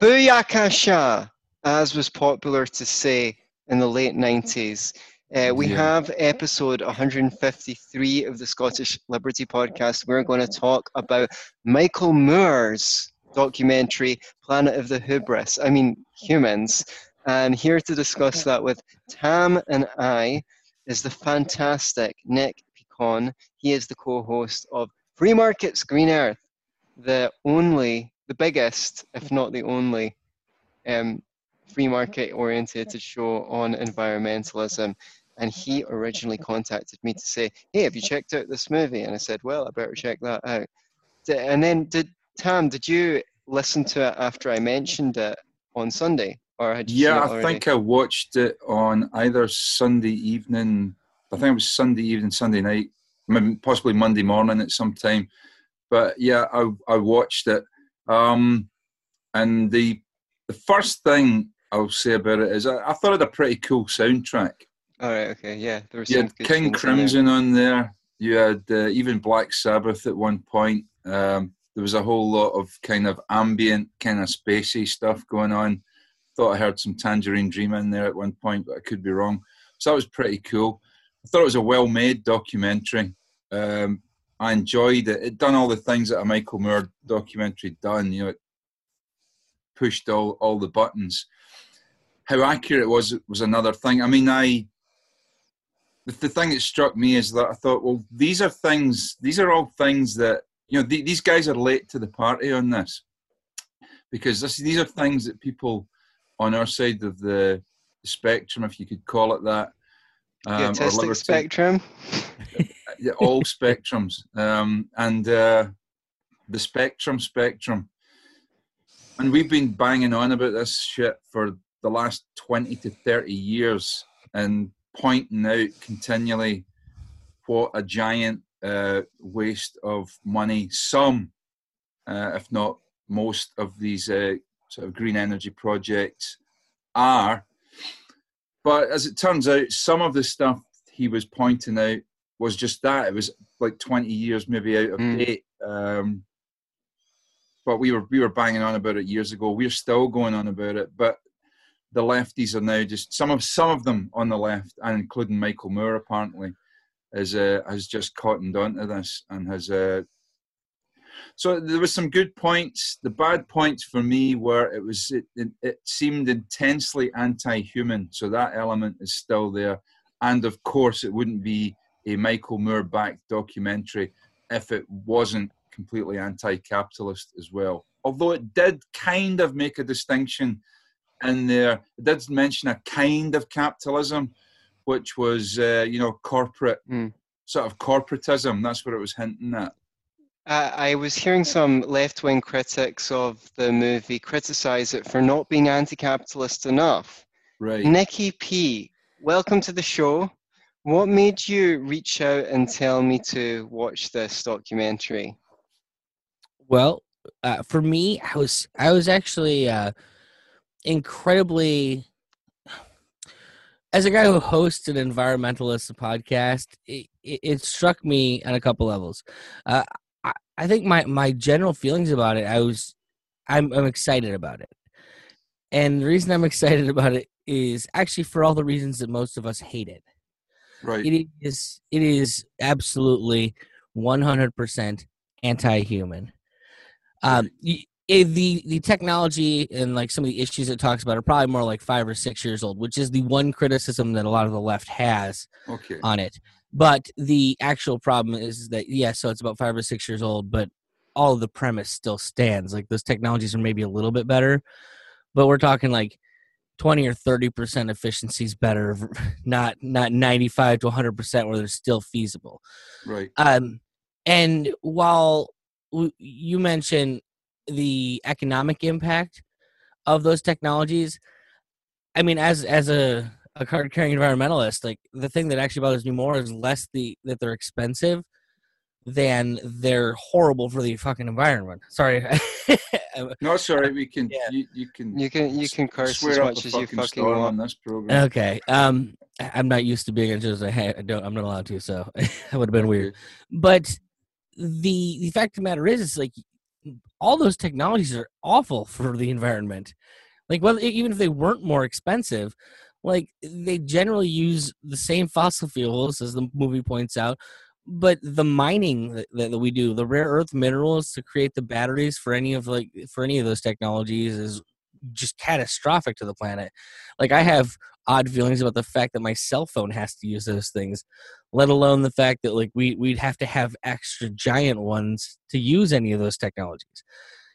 Booyakasha, as was popular to say in the late 90s. Uh, we Yeah. have episode 153 of the Scottish Liberty Podcast. We're going to talk about Michael Moore's documentary, Planet of the Hubris. I mean, humans. And here to discuss that with Tam and I is the fantastic Nick Picon. He is the co host of Free Markets Green Earth, the only, the biggest, if not the only, um, free market orientated show on environmentalism. And he originally contacted me to say, Hey, have you checked out this movie? And I said, Well, I better check that out. D- And then, did Tam, did you listen to it after I mentioned it on Sunday? Or had you Yeah, seen it I think I watched it on either Sunday evening. I think it was Sunday evening, Sunday night, possibly Monday morning at some time. But yeah, I I watched it. Um, and the the first thing I'll say about it is I, I thought it had a pretty cool soundtrack. All right, okay, yeah. There was You had King in there. Crimson on there. You had uh, even Black Sabbath at one point. Um, there was a whole lot of kind of ambient, kind of spacey stuff going on. Thought I heard some Tangerine Dream in there at one point, but I could be wrong. So that was pretty cool. I thought it was a well-made documentary. Um, I enjoyed it. It done all the things that a Michael Moore documentary done. You know, it pushed all all the buttons. How accurate it was was another thing. I mean, I the, the thing that struck me is that I thought, well, these are things, these are all things that, you know, th- these guys are late to the party on this. Because this, these are things that people on our side of the spectrum, if you could call it that, um, autistic spectrum. yeah, all spectrums, um, and uh, the spectrum spectrum. And we've been banging on about this shit for the last twenty to thirty years, and pointing out continually what a giant uh, waste of money some, uh, if not most, of these uh, sort of green energy projects are. But as it turns out, some of the stuff he was pointing out was just that. It was like 20 years maybe out of Mm. date. Um, but we were we were banging on about it years ago. We're still going on about it, but the lefties are now just some of some of them on the left, and including Michael Moore apparently, is uh, has just cottoned onto this and has. Uh, so there was some good points. The bad points for me were it was it, it, it seemed intensely anti-human. So that element is still there, and of course it wouldn't be a Michael Moore-backed documentary if it wasn't completely anti-capitalist as well. Although it did kind of make a distinction in there. It did mention a kind of capitalism, which was uh, you know corporate Mm. sort of corporatism. That's what it was hinting at. Uh, I was hearing some left wing critics of the movie criticize it for not being anti capitalist enough. Right. Nikki P, welcome to the show. What made you reach out and tell me to watch this documentary? Well, uh, for me, I was I was actually uh, incredibly. As a guy who hosts an environmentalist podcast, it, it, it struck me on a couple levels. Uh, I, think my my general feelings about it, I was, I'm I'm excited about it, and the reason I'm excited about it is actually for all the reasons that most of us hate it Right. it is it is absolutely 100% anti-human. Um eh, the the technology and like some of the issues it talks about are probably more like five or six years old which is the one criticism that a lot of the left has Okay. on it but the actual problem is that yeah so it's about five or six years old but all of the premise still stands like those technologies are maybe a little bit better but we're talking like 20 or 30 percent efficiencies better not not 95 to 100 percent where they're still feasible Right. um and while w- you mentioned the economic impact of those technologies i mean as as a a card carrying environmentalist like the thing that actually bothers me more is less the that they're expensive than they're horrible for the fucking environment sorry No, sorry. We can. Yeah. You, you can. You can you can curse swear as much a as you fucking fucking want. on this program. okay um I- i'm not used to being in just I don't i'm not allowed to so that would have been weird but the the fact of the matter is, is like all those technologies are awful for the environment. Like, well, even if they weren't more expensive, like they generally use the same fossil fuels as the movie points out, but the mining that, that we do, the rare earth minerals to create the batteries for any of like for any of those technologies is just catastrophic to the planet. Like I have odd feelings about the fact that my cell phone has to use those things, let alone the fact that like we we'd have to have extra giant ones to use any of those technologies.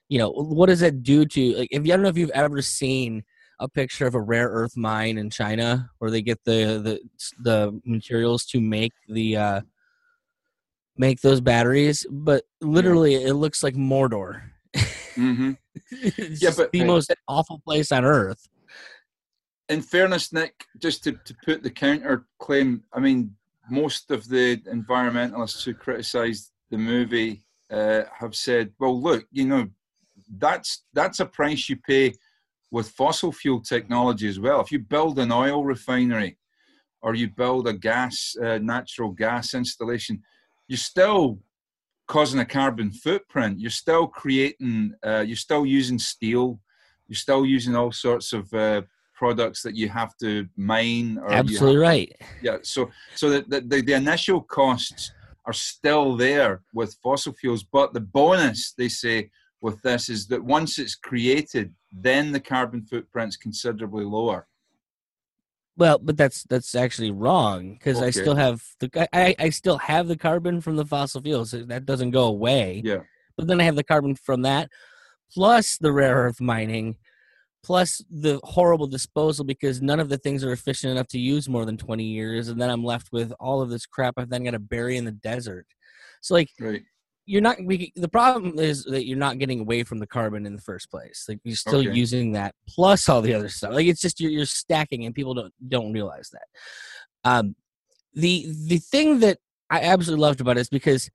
You know, what does that do to like if you I don't know if you've ever seen a picture of a rare earth mine in China where they get the the the materials to make the uh make those batteries, but literally yeah. it looks like Mordor. Mm-hmm. yeah, but the most awful place on earth. In fairness, Nick, just to, to put the counter claim, I mean, most of the environmentalists who criticised the movie uh, have said, "Well, look, you know, that's that's a price you pay with fossil fuel technology as well. If you build an oil refinery or you build a gas, uh, natural gas installation, you're still causing a carbon footprint. You're still creating, uh, you're still using steel, you're still using all sorts of uh, products that you have to mine. Absolutely right. Yeah. So, so the, the, the initial costs are still there with fossil fuels, but the bonus they say with this is that once it's created, then the carbon footprint's considerably lower. Well, but that's that's actually wrong because okay. I still have the I, I still have the carbon from the fossil fuels. That doesn't go away. Yeah. But then I have the carbon from that, plus the rare earth mining, plus the horrible disposal because none of the things are efficient enough to use more than twenty years, and then I'm left with all of this crap I've then got to bury in the desert. So like, right you're not we, the problem is that you're not getting away from the carbon in the first place. Like you're still okay. using that plus all the other stuff. Like it's just you're, you're stacking and people don't don't realize that. Um the the thing that i absolutely loved about it is because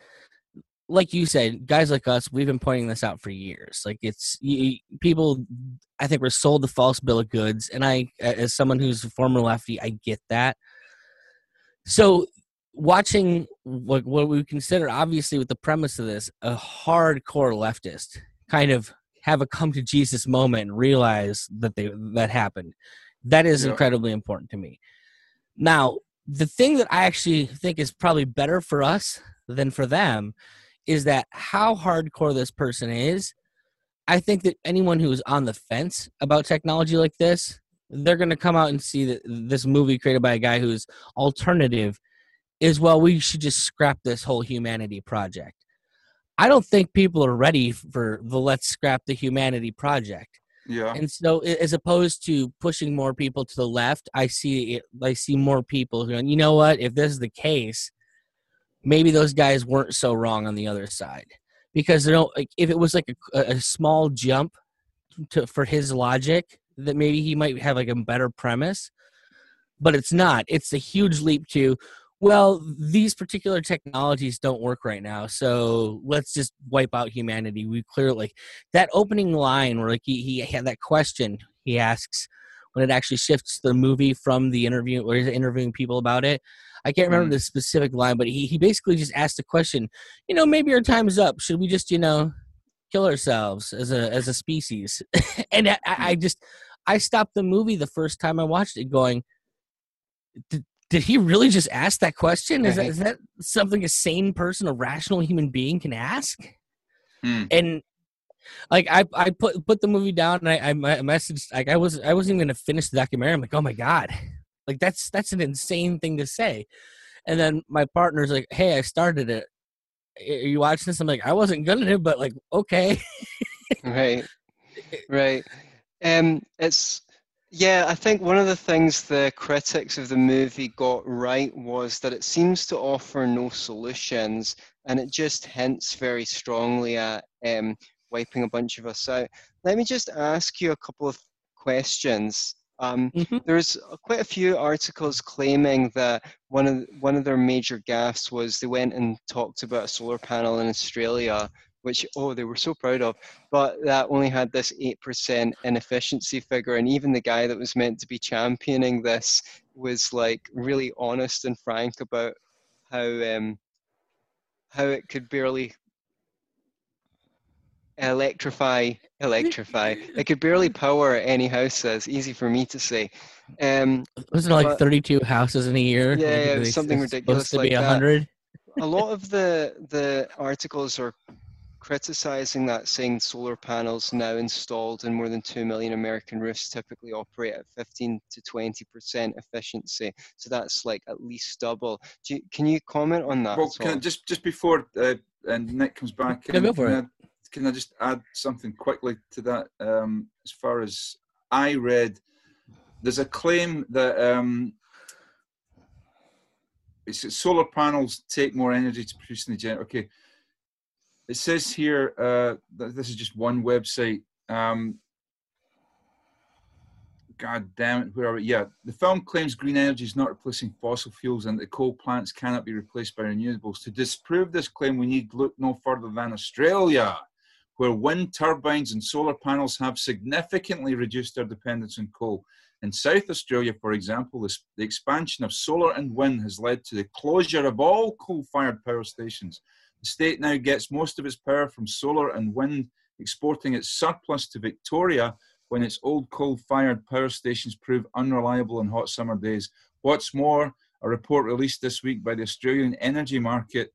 like you said guys like us we've been pointing this out for years. Like it's you, people i think we're sold the false bill of goods and i as someone who's a former lefty i get that. So watching what what we consider obviously with the premise of this a hardcore leftist kind of have a come to Jesus moment and realize that they that happened. That is yeah. incredibly important to me. Now, the thing that I actually think is probably better for us than for them is that how hardcore this person is. I think that anyone who is on the fence about technology like this, they're going to come out and see that this movie created by a guy who's alternative is well we should just scrap this whole humanity project. I don't think people are ready for the let's scrap the humanity project. Yeah. And so as opposed to pushing more people to the left i see i see more people going you know what? If this is the case maybe those guys weren't so wrong on the other side. Because they don't like if it was like a, a small jump to for his logic that maybe he might have like a better premise. But it's not. It's a huge leap to well, these particular technologies don't work right now, so let's just wipe out humanity. We clearly that opening line where like he, he had that question he asks when it actually shifts the movie from the interview where he's interviewing people about it. I can't remember mm. the specific line, but he, he basically just asked the question, you know, maybe our time is up. Should we just, you know, kill ourselves as a as a species? and I, I just I stopped the movie the first time I watched it going, did he really just ask that question? Is that, is that something a sane person, a rational human being can ask? Hmm. And like I, I put put the movie down and I, I messaged like I was I wasn't even gonna finish the documentary. I'm like, oh my god, like that's that's an insane thing to say. And then my partner's like, hey, I started it. Are you watching this? I'm like, I wasn't gonna, do, but like, okay. right, right. Um, it's yeah, I think one of the things the critics of the movie got right was that it seems to offer no solutions and it just hints very strongly at um, wiping a bunch of us out. Let me just ask you a couple of questions. Um, mm-hmm. There's quite a few articles claiming that one of one of their major gaffes was they went and talked about a solar panel in Australia which oh they were so proud of but that only had this 8% inefficiency figure and even the guy that was meant to be championing this was like really honest and frank about how um how it could barely electrify, electrify. it could barely power any houses. Easy for me to say. Um, Wasn't it like but- 32 houses in a year? Yeah, yeah, it was They- something ridiculous Supposed to like be that. 100. a lot of the the articles are criticizing that, saying solar panels now installed in more than two million American roofs typically operate at 15 to 20 percent efficiency. So that's like at least double. Do you, can you comment on that? Well, can I just just before uh, and Nick comes back, Yeah, in, go for can. I, can I just add something quickly to that? Um, as far as I read, there's a claim that um, it's that solar panels take more energy to produce than they generate. Okay, it says here uh, that this is just one website. Um, God damn it, where are we? Yeah, the film claims green energy is not replacing fossil fuels and that coal plants cannot be replaced by renewables. To disprove this claim, we need look no further than Australia, where wind turbines and solar panels have significantly reduced their dependence on coal. In South Australia, for example, the expansion of solar and wind has led to the closure of all coal fired power stations. The state now gets most of its power from solar and wind, exporting its surplus to Victoria when its old coal fired power stations prove unreliable on hot summer days. What's more, a report released this week by the Australian energy market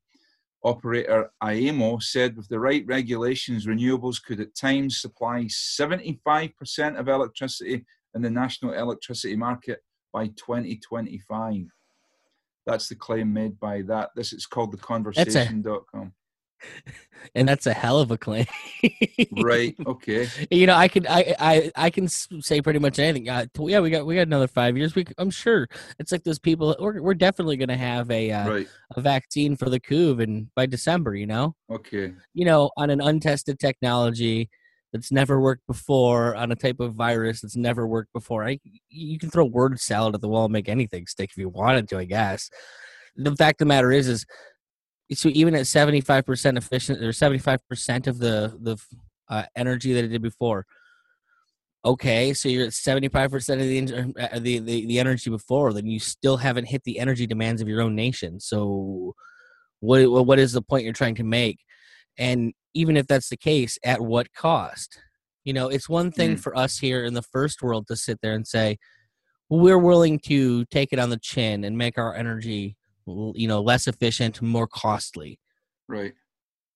operator AEMO said with the right regulations, renewables could at times supply 75% of electricity in the national electricity market by 2025. That's the claim made by that. This is called theconversation.com. And that's a hell of a claim. Right. Okay. you know, I could, I, I, I can say pretty much anything. Uh, yeah, we got, we got another five years. We, I'm sure it's like those people. We're, we're definitely going to have a, uh, Right. a vaccine for the COVID by December. You know, Okay. you know, on an untested technology that's never worked before, on a type of virus that's never worked before. I, you can throw word salad at the wall and make anything stick if you wanted to. I guess. The fact of the matter is, is so even at 75% efficient or 75% of the the uh, energy that it did before okay so you're at 75% of the, uh, the the the energy before then you still haven't hit the energy demands of your own nation so what what is the point you're trying to make and even if that's the case at what cost you know it's one thing Mm. for us here in the first world to sit there and say we're willing to take it on the chin and make our energy you know less efficient more costly Right.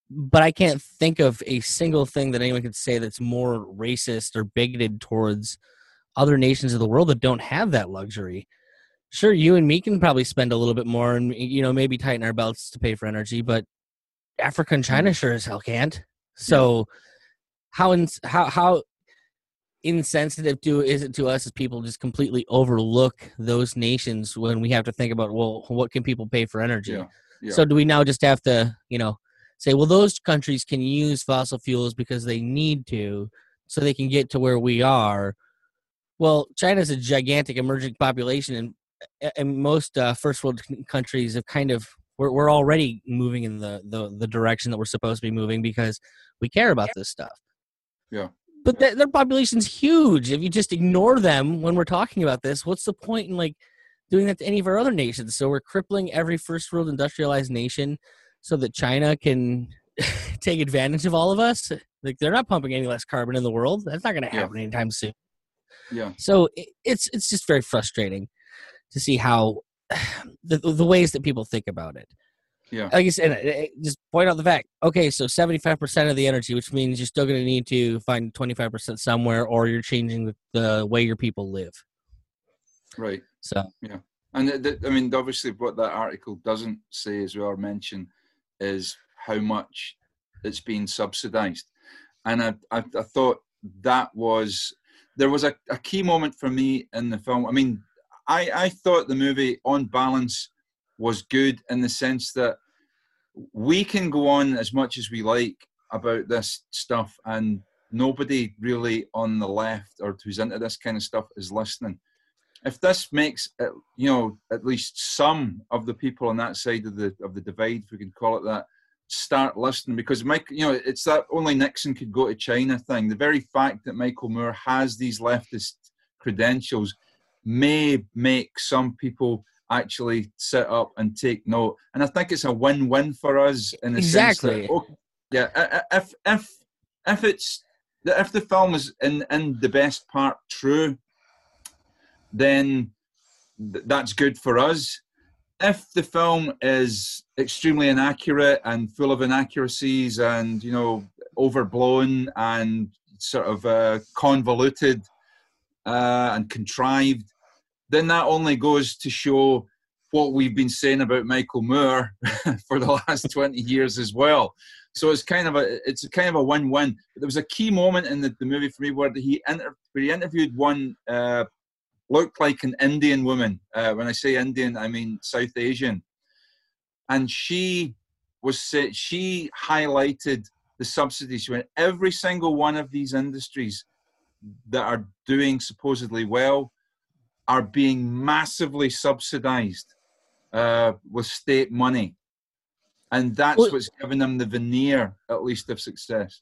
but i can't think of a single thing that anyone could say that's more racist or bigoted towards other nations of the world that don't have that luxury sure you and me can probably spend a little bit more and you know maybe tighten our belts to pay for energy but africa and china sure as hell can't so how ins- how how insensitive to is it to us as people just completely overlook those nations when we have to think about well what can people pay for energy Yeah. Yeah. so do we now just have to you know say well those countries can use fossil fuels because they need to so they can get to where we are well china's a gigantic emerging population and and most uh, first world countries have kind of we're, we're already moving in the, the the direction that we're supposed to be moving because we care about this stuff. Yeah. but their, their population's huge. If you just ignore them when we're talking about this what's the point in like doing that to any of our other nations? So we're crippling every first world industrialized nation so that china can take advantage of all of us? Like they're not pumping any less carbon in the world. That's not going to Yeah. happen anytime soon. Yeah. so it, it's it's just very frustrating to see how the the ways that people think about it. Yeah. Like I said, eh, eh, just point out the fact. Okay, so seventy five percent of the energy, which means you're still going to need to find twenty five percent somewhere, or you're changing the, the way your people live. Right. So yeah. And th- th- I mean, obviously, what that article doesn't say as well, or mention, is how much it's being subsidised. And I, I, I thought that was there was a, a key moment for me in the film. I mean, I, I thought the movie, on balance, was good in the sense that we can go on as much as we like about this stuff, and nobody really on the left or who's into this kind of stuff is listening if this makes uh, you know at least some of the people on that side of the of the divide, if we can call it that, start listening because Mike, you know, it's that only Nixon could go to China thing. The very fact that Michael Moore has these leftist credentials may make some people actually sit up and take note, and I think it's a win-win for us in the sense that, oh, yeah, if if if it's if the film is in in the best part true, then th- that's good for us. If the film is extremely inaccurate and full of inaccuracies and you know overblown and sort of uh, convoluted uh, and contrived, then that only goes to show what we've been saying about Michael Moore for the last 20 years as well. So it's kind of a it's a kind of a win-win. There was a key moment in the, the movie for me where he inter- where he interviewed one uh, looked like an Indian woman. Uh, when I say Indian, I mean South Asian, and she was she highlighted the subsidies. When every single one of these industries that are doing supposedly well are being massively subsidized uh, with state money. And that's well, what's given them the veneer, at least, of success.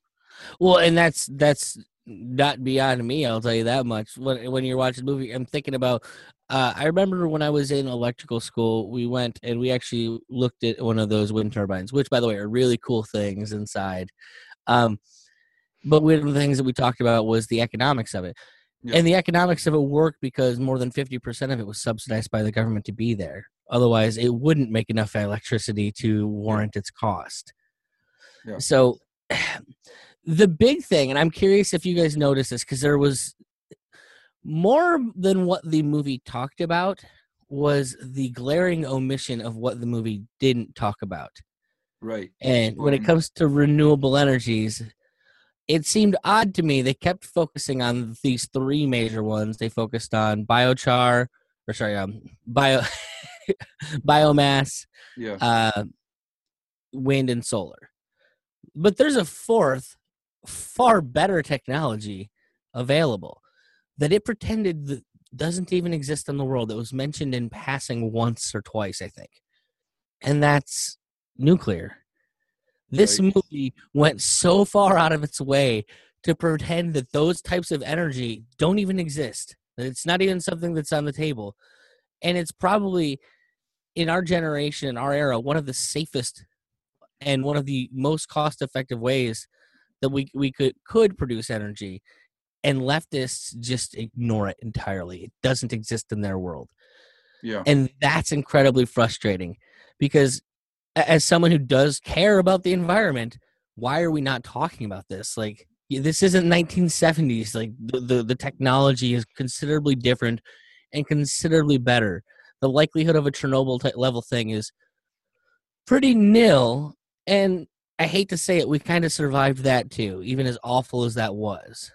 Well, and that's that's not beyond me. I'll tell you that much. When when you're watching the movie, I'm thinking about. Uh, I remember when I was in electrical school, we went and we actually looked at one of those wind turbines, which, by the way, are really cool things inside. Um, but one of the things that we talked about was the economics of it. Yeah. And the economics of it worked because more than 50% of it was subsidized by the government to be there. Otherwise, it wouldn't make enough electricity to warrant its cost. Yeah. So, the big thing, and I'm curious if you guys noticed this, because there was more than what the movie talked about was the glaring omission of what the movie didn't talk about. Right. And when it mm. comes to renewable energies, it seemed odd to me. They kept focusing on these three major ones. They focused on biochar, or sorry, um, bio biomass, yeah, uh, wind and solar. But there's a fourth, far better technology available that it pretended that doesn't even exist in the world. It was mentioned in passing once or twice, I think, and that's nuclear. This right. movie went so far out of its way to pretend that those types of energy don't even exist. That it's not even something that's on the table. And it's probably in our generation, our era, one of the safest and one of the most cost effective ways that we, we could could produce energy. And leftists just ignore it entirely. It doesn't exist in their world. Yeah. And that's incredibly frustrating because as someone who does care about the environment, why are we not talking about this? Like this isn't 1970s. Like the, the, the technology is considerably different and considerably better. The likelihood of a Chernobyl type level thing is pretty nil. And I hate to say it, we kind of survived that too, even as awful as that was.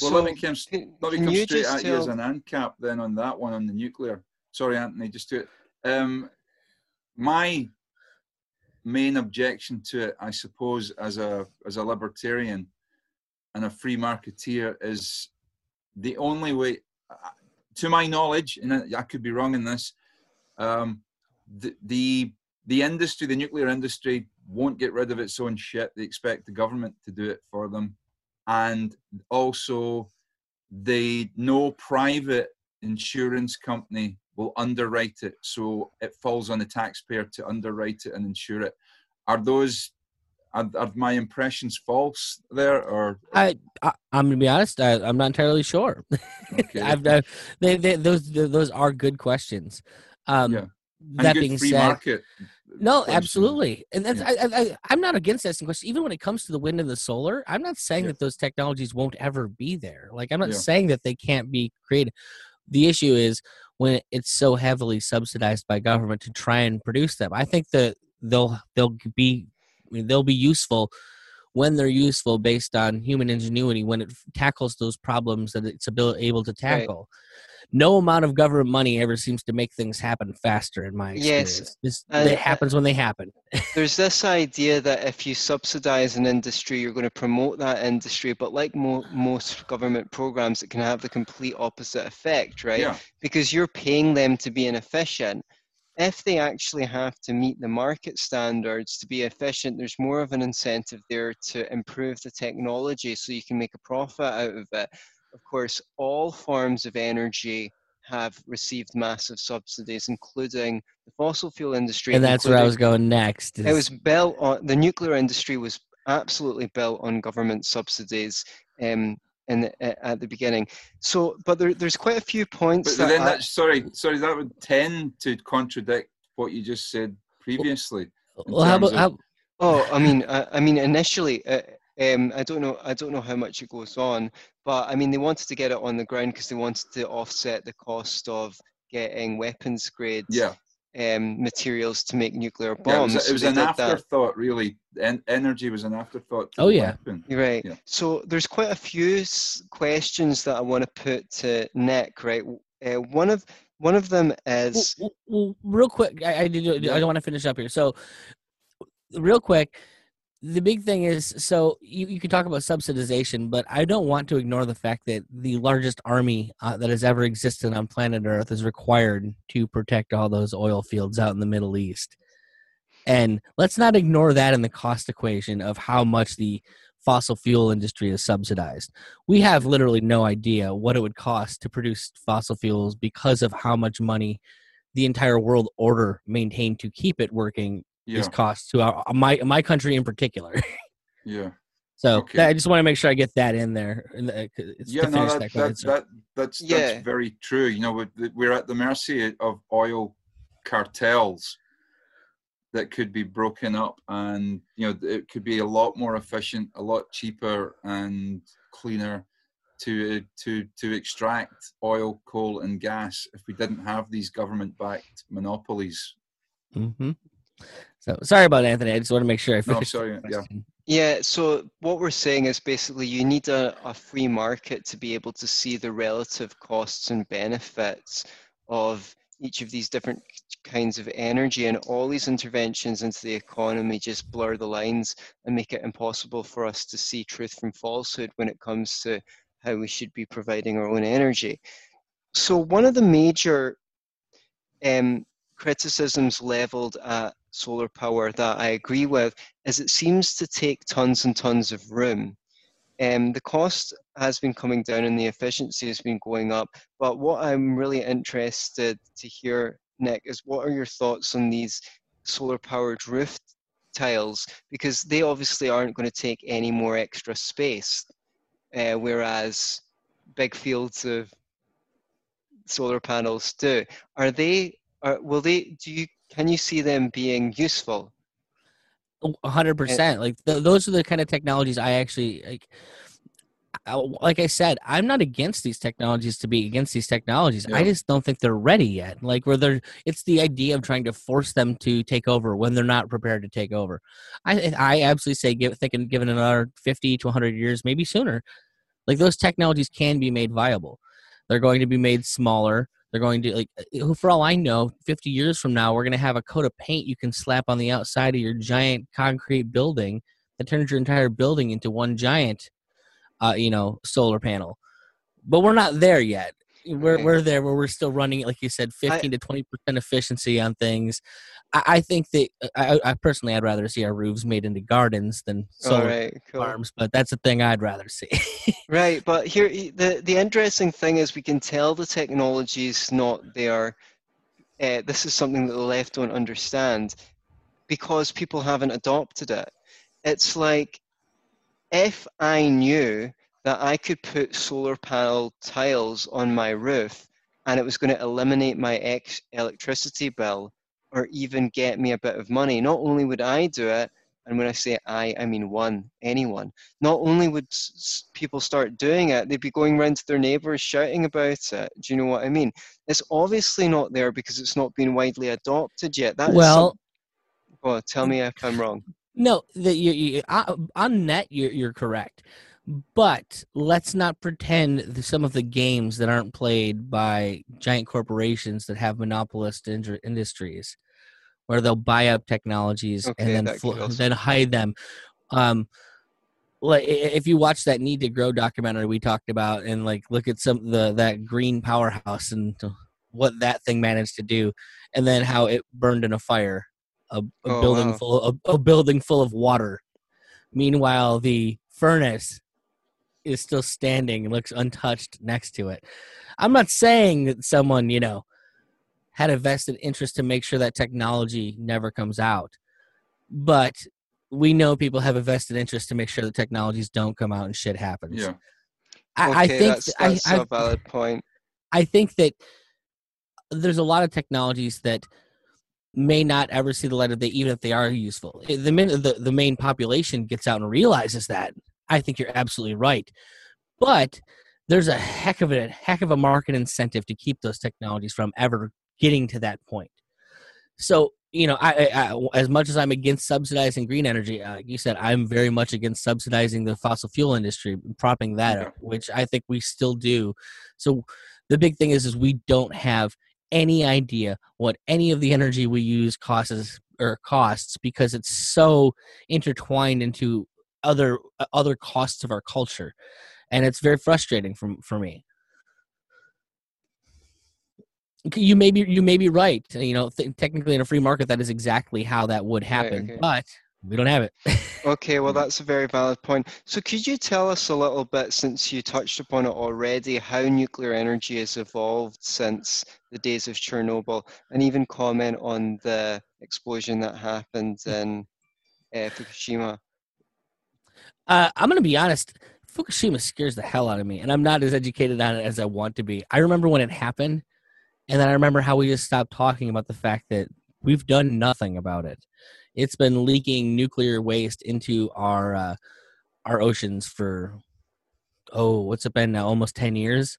Well, so, let me come, let me come straight at tell... you as an ANCAP then on that one on the nuclear. Sorry, Anthony, just to um, my main objection to it, I suppose, as a as a libertarian and a free marketeer, is the only way, to my knowledge, and I could be wrong in this, um, the, the the industry, the nuclear industry, won't get rid of its own shit. They expect the government to do it for them, and also, they no private insurance company will underwrite it. So it falls on the taxpayer to underwrite it and insure it. Are those are, are my impressions false there or I, I am gonna be honest I, am not entirely sure okay. I've, uh, they, they, those those are good questions um yeah. that being said no absolutely and that's yeah. I, I, am not against asking questions even when it comes to the wind and the solar i'm not saying yeah. that those technologies won't ever be there like i'm not saying that they can't be created the issue is when it's so heavily subsidized by government to try and produce them. I think that they'll they'll be I mean, they'll be useful when they're useful based on human ingenuity when it tackles those problems that it's able, able to tackle. Right. No amount of government money ever seems to make things happen faster, in my experience. Yes, this, uh, it happens when they happen. there's this idea that if you subsidize an industry, you're going to promote that industry. But like mo- most government programs, it can have the complete opposite effect, right? Yeah. Because you're paying them to be inefficient if they actually have to meet the market standards to be efficient, there's more of an incentive there to improve the technology so you can make a profit out of it. Of course, all forms of energy have received massive subsidies, including the fossil fuel industry. And that's where I was going next. Is... It was built on the nuclear industry was absolutely built on government subsidies um, in the, at the beginning. So, but there, there's quite a few points. But that then I- that, sorry, sorry, that would tend to contradict what you just said previously. Well, how terms about of- how, Oh, I mean, I, I mean, initially, uh, um, I don't know, I don't know how much it goes on, but I mean, they wanted to get it on the ground because they wanted to offset the cost of getting weapons grade Yeah, um, materials to make nuclear yeah, it bombs. was, it was they an did that. afterthought, really. En- energy was an afterthought. To Oh, the yeah. weapon. Right. Yeah. So there's quite a few s- questions that I want to put to Nick. Right. Uh, one of one of them is well, well, well, real quick, I, I. I don't want to finish up here. So, real quick, the big thing is so you, you can talk about subsidization, but I don't want to ignore the fact that the largest army uh, that has ever existed on planet Earth is required to protect all those oil fields out in the Middle East. And let's not ignore that in the cost equation of how much the fossil fuel industry is subsidized. We have literally no idea what it would cost to produce fossil fuels because of how much money the entire world order maintained to keep it working Yeah, is cost to our, my my country in particular. yeah. so Okay. that- I just want to make sure I get that in there. in the- It's yeah, no, that, that that, that, that's, Yeah. that's very true. You know, we- we're at the mercy of oil cartels that could be broken up and, you know, it could be a lot more efficient, a lot cheaper and cleaner to to to extract oil, coal and gas if we didn't have these government-backed monopolies. hmm So sorry about Anthony. I just want to make sure I No, finished. the sorry, yeah. Yeah, so what we're saying is basically you need a, a free market to be able to see the relative costs and benefits of each of these different kinds of energy, and all these interventions into the economy just blur the lines and make it impossible for us to see truth from falsehood when it comes to how we should be providing our own energy. So, one of the major um, criticisms leveled at solar power that I agree with is it seems to take tons and tons of room. Um, the cost has been coming down and the efficiency has been going up. But what I'm really interested to hear, Nick, is what are your thoughts on these solar powered roof tiles? Because they obviously aren't going to take any more extra space, uh, whereas big fields of solar panels do. Are they? Are, will they? Do you? Can you see them being useful? Oh, a hundred percent. Like th- those are the kind of technologies I actually like. I- Like I said, I'm not against these technologies to be against these technologies. I just don't think they're ready yet. Like where they're, it's the idea of trying to force them to take over when they're not prepared to take over. I I absolutely say give thinking given another 50 to 100 years, maybe sooner, like those technologies can be made viable. They're going to be made smaller. They're going to like, uh, for all I know, 50 years from now, we're going to have a coat of paint you can slap on the outside of your giant concrete building that turns your entire building into one giant, uh, you know, solar panel. But we're not there yet. We're we're there where we're still running, like you said, 15 to 20 percent efficiency on things. I, I think that I, I personally, I'd rather see our roofs made into gardens than solar right, cool. farms. But that's the thing I'd rather see. Right, but here the the interesting thing is we can tell the technology is not there. Uh, this is something that the left don't understand because people haven't adopted it. It's like if I knew that I could put solar panel tiles on my roof and it was going to eliminate my ex- electricity bill or even get me a bit of money, not only would I do it, and when I say I, I mean one, anyone not only would s- people start doing it, they'd be going around to their neighbors shouting about it. Do you know what I mean? It's obviously not there because it's not been widely adopted yet. That is well, some- oh, tell me if I'm wrong. No, that you, you on net you're you're correct, but let's not pretend some of the games that aren't played by giant corporations that have monopolist industries, where they'll buy up technologies Okay, and then fl- then hide them. Um, like if you watch that Need to Grow documentary we talked about, and like look at some the that green powerhouse and what that thing managed to do, and then how it burned in a fire a, a Oh, building wow. full a, a building full of water. Meanwhile, the furnace is still standing and looks untouched next to it. I'm not saying that someone, you know, had a vested interest to make sure that technology never comes out. But we know people have a vested interest to make sure the technologies don't come out and shit happens. Yeah. I, okay, I think that's, I- that's I, a valid point. I think that there's a lot of technologies that may not ever see the light of day, even if they are useful. Eh, The minute the, the main population gets out and realizes that, I think you're absolutely right. But there's a heck of a heck of a market incentive to keep those technologies from ever getting to that point. So you know, I, I, I as much as I'm against subsidizing green energy, uh, you said, I'm very much against subsidizing the fossil fuel industry, propping that up, which I think we still do. So the big thing is, is we don't have any idea what any of the energy we use costs or costs because it's so intertwined into other uh, other costs of our culture, and it's very frustrating for for me. You may be you may be right. You know, th- technically in a free market, that is exactly how that would happen, okay. but we don't have it. Okay, well, that's a very valid point. So, could you tell us a little bit, since you touched upon it already, how nuclear energy has evolved since the days of Chernobyl, and even comment on the explosion that happened in uh, Fukushima? Uh, I'm gonna be honest. Fukushima scares the hell out of me, and I'm not as educated on it as I want to be. I remember when it happened, and then I remember how we just stopped talking about the fact that we've done nothing about it. It's been leaking nuclear waste into our uh, our oceans for oh, what's it been now? Almost ten years.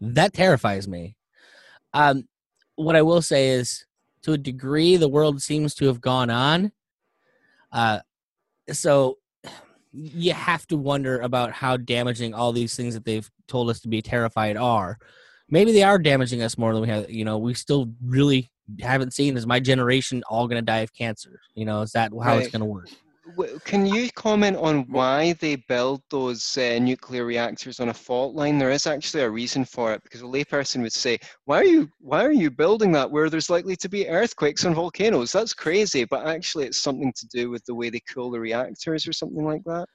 That terrifies me. Um, what I will say is, to a degree, the world seems to have gone on. Uh, so you have to wonder about how damaging all these things that they've told us to be terrified are. Maybe they are damaging us more than we have. You know, we still really haven't seen. Is my generation all going to die of cancer? You know, is that how it's going to work? Can you comment on why they build those uh, nuclear reactors on a fault line? There is actually a reason for it because a layperson would say, "Why are you Why are you building that where there's likely to be earthquakes and volcanoes? That's crazy." But actually, it's something to do with the way they cool the reactors or something like that.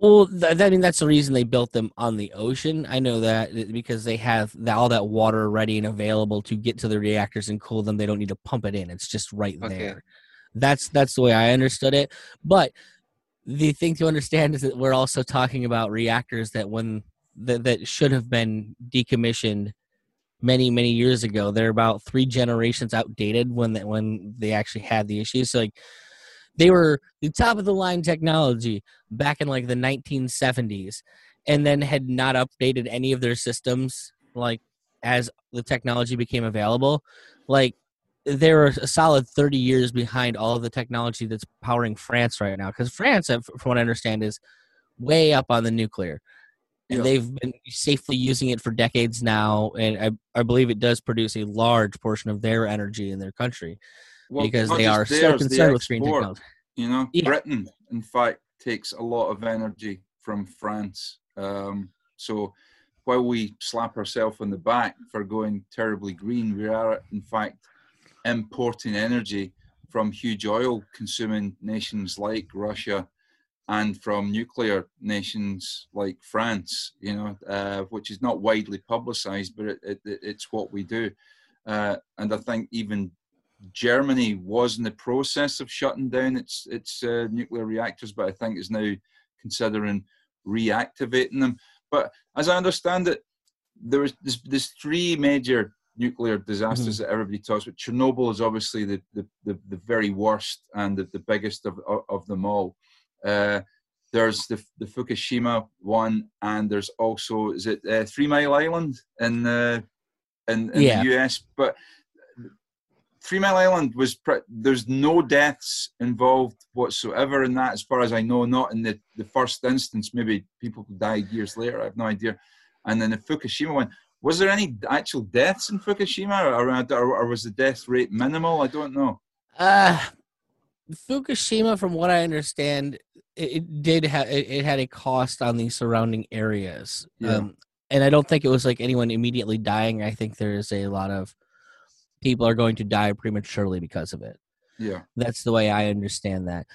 Well, th- I mean, that's the reason they built them on the ocean. I know that uh, because they have the, all that water ready and available to get to the reactors and cool them. They don't need to pump it in; it's just right Okay. there. That's that's the way I understood it. But the thing to understand is that we're also talking about reactors that when that, that should have been decommissioned many many years ago. They're about three generations outdated when they, when they actually had the issues. So like they were the top of the line technology back in like the 1970s and then had not updated any of their systems like as the technology became available. Like they were a solid 30 years behind all of the technology that's powering france right now because france uh, from what i understand is way up on the nuclear. And Yeah. they've been safely using it for decades now and I, I believe it does produce a large portion of their energy in their country Well, because they are so concerned with export. technology You know, Yeah. Britain, in fact, takes a lot of energy from France. Um, so while we slap ourselves on the back for going terribly green, we are in fact importing energy from huge oil consuming nations like Russia and from nuclear nations like France, you know, uh, which is not widely publicized, but it, it, it's what we do. Uh, and I think even Germany was in the process of shutting down its its uh, nuclear reactors, but I think is now considering reactivating them. But as I understand it, there was there's, there's three major nuclear disasters that everybody talks about. Chernobyl is obviously the the, the, the very worst and the, the biggest of, of, of them all. Uh, there's the the Fukushima one, and there's also is it uh, Three Mile Island in uh, in, in Yeah. the US, but Three Mile Island was pre- there's no deaths involved whatsoever in that, as far as I know. Not in the, the first instance. Maybe people died years later. I have no idea. And then the Fukushima one, was there any actual deaths in Fukushima, or, or, or was the death rate minimal? I don't know. Uh, Fukushima, from what I understand, it, it did have it, it had a cost on the surrounding areas. Yeah. Um, and I don't think it was like anyone immediately dying. I think there's a lot of people are going to die prematurely because of it. Yeah, That's the way I understand that.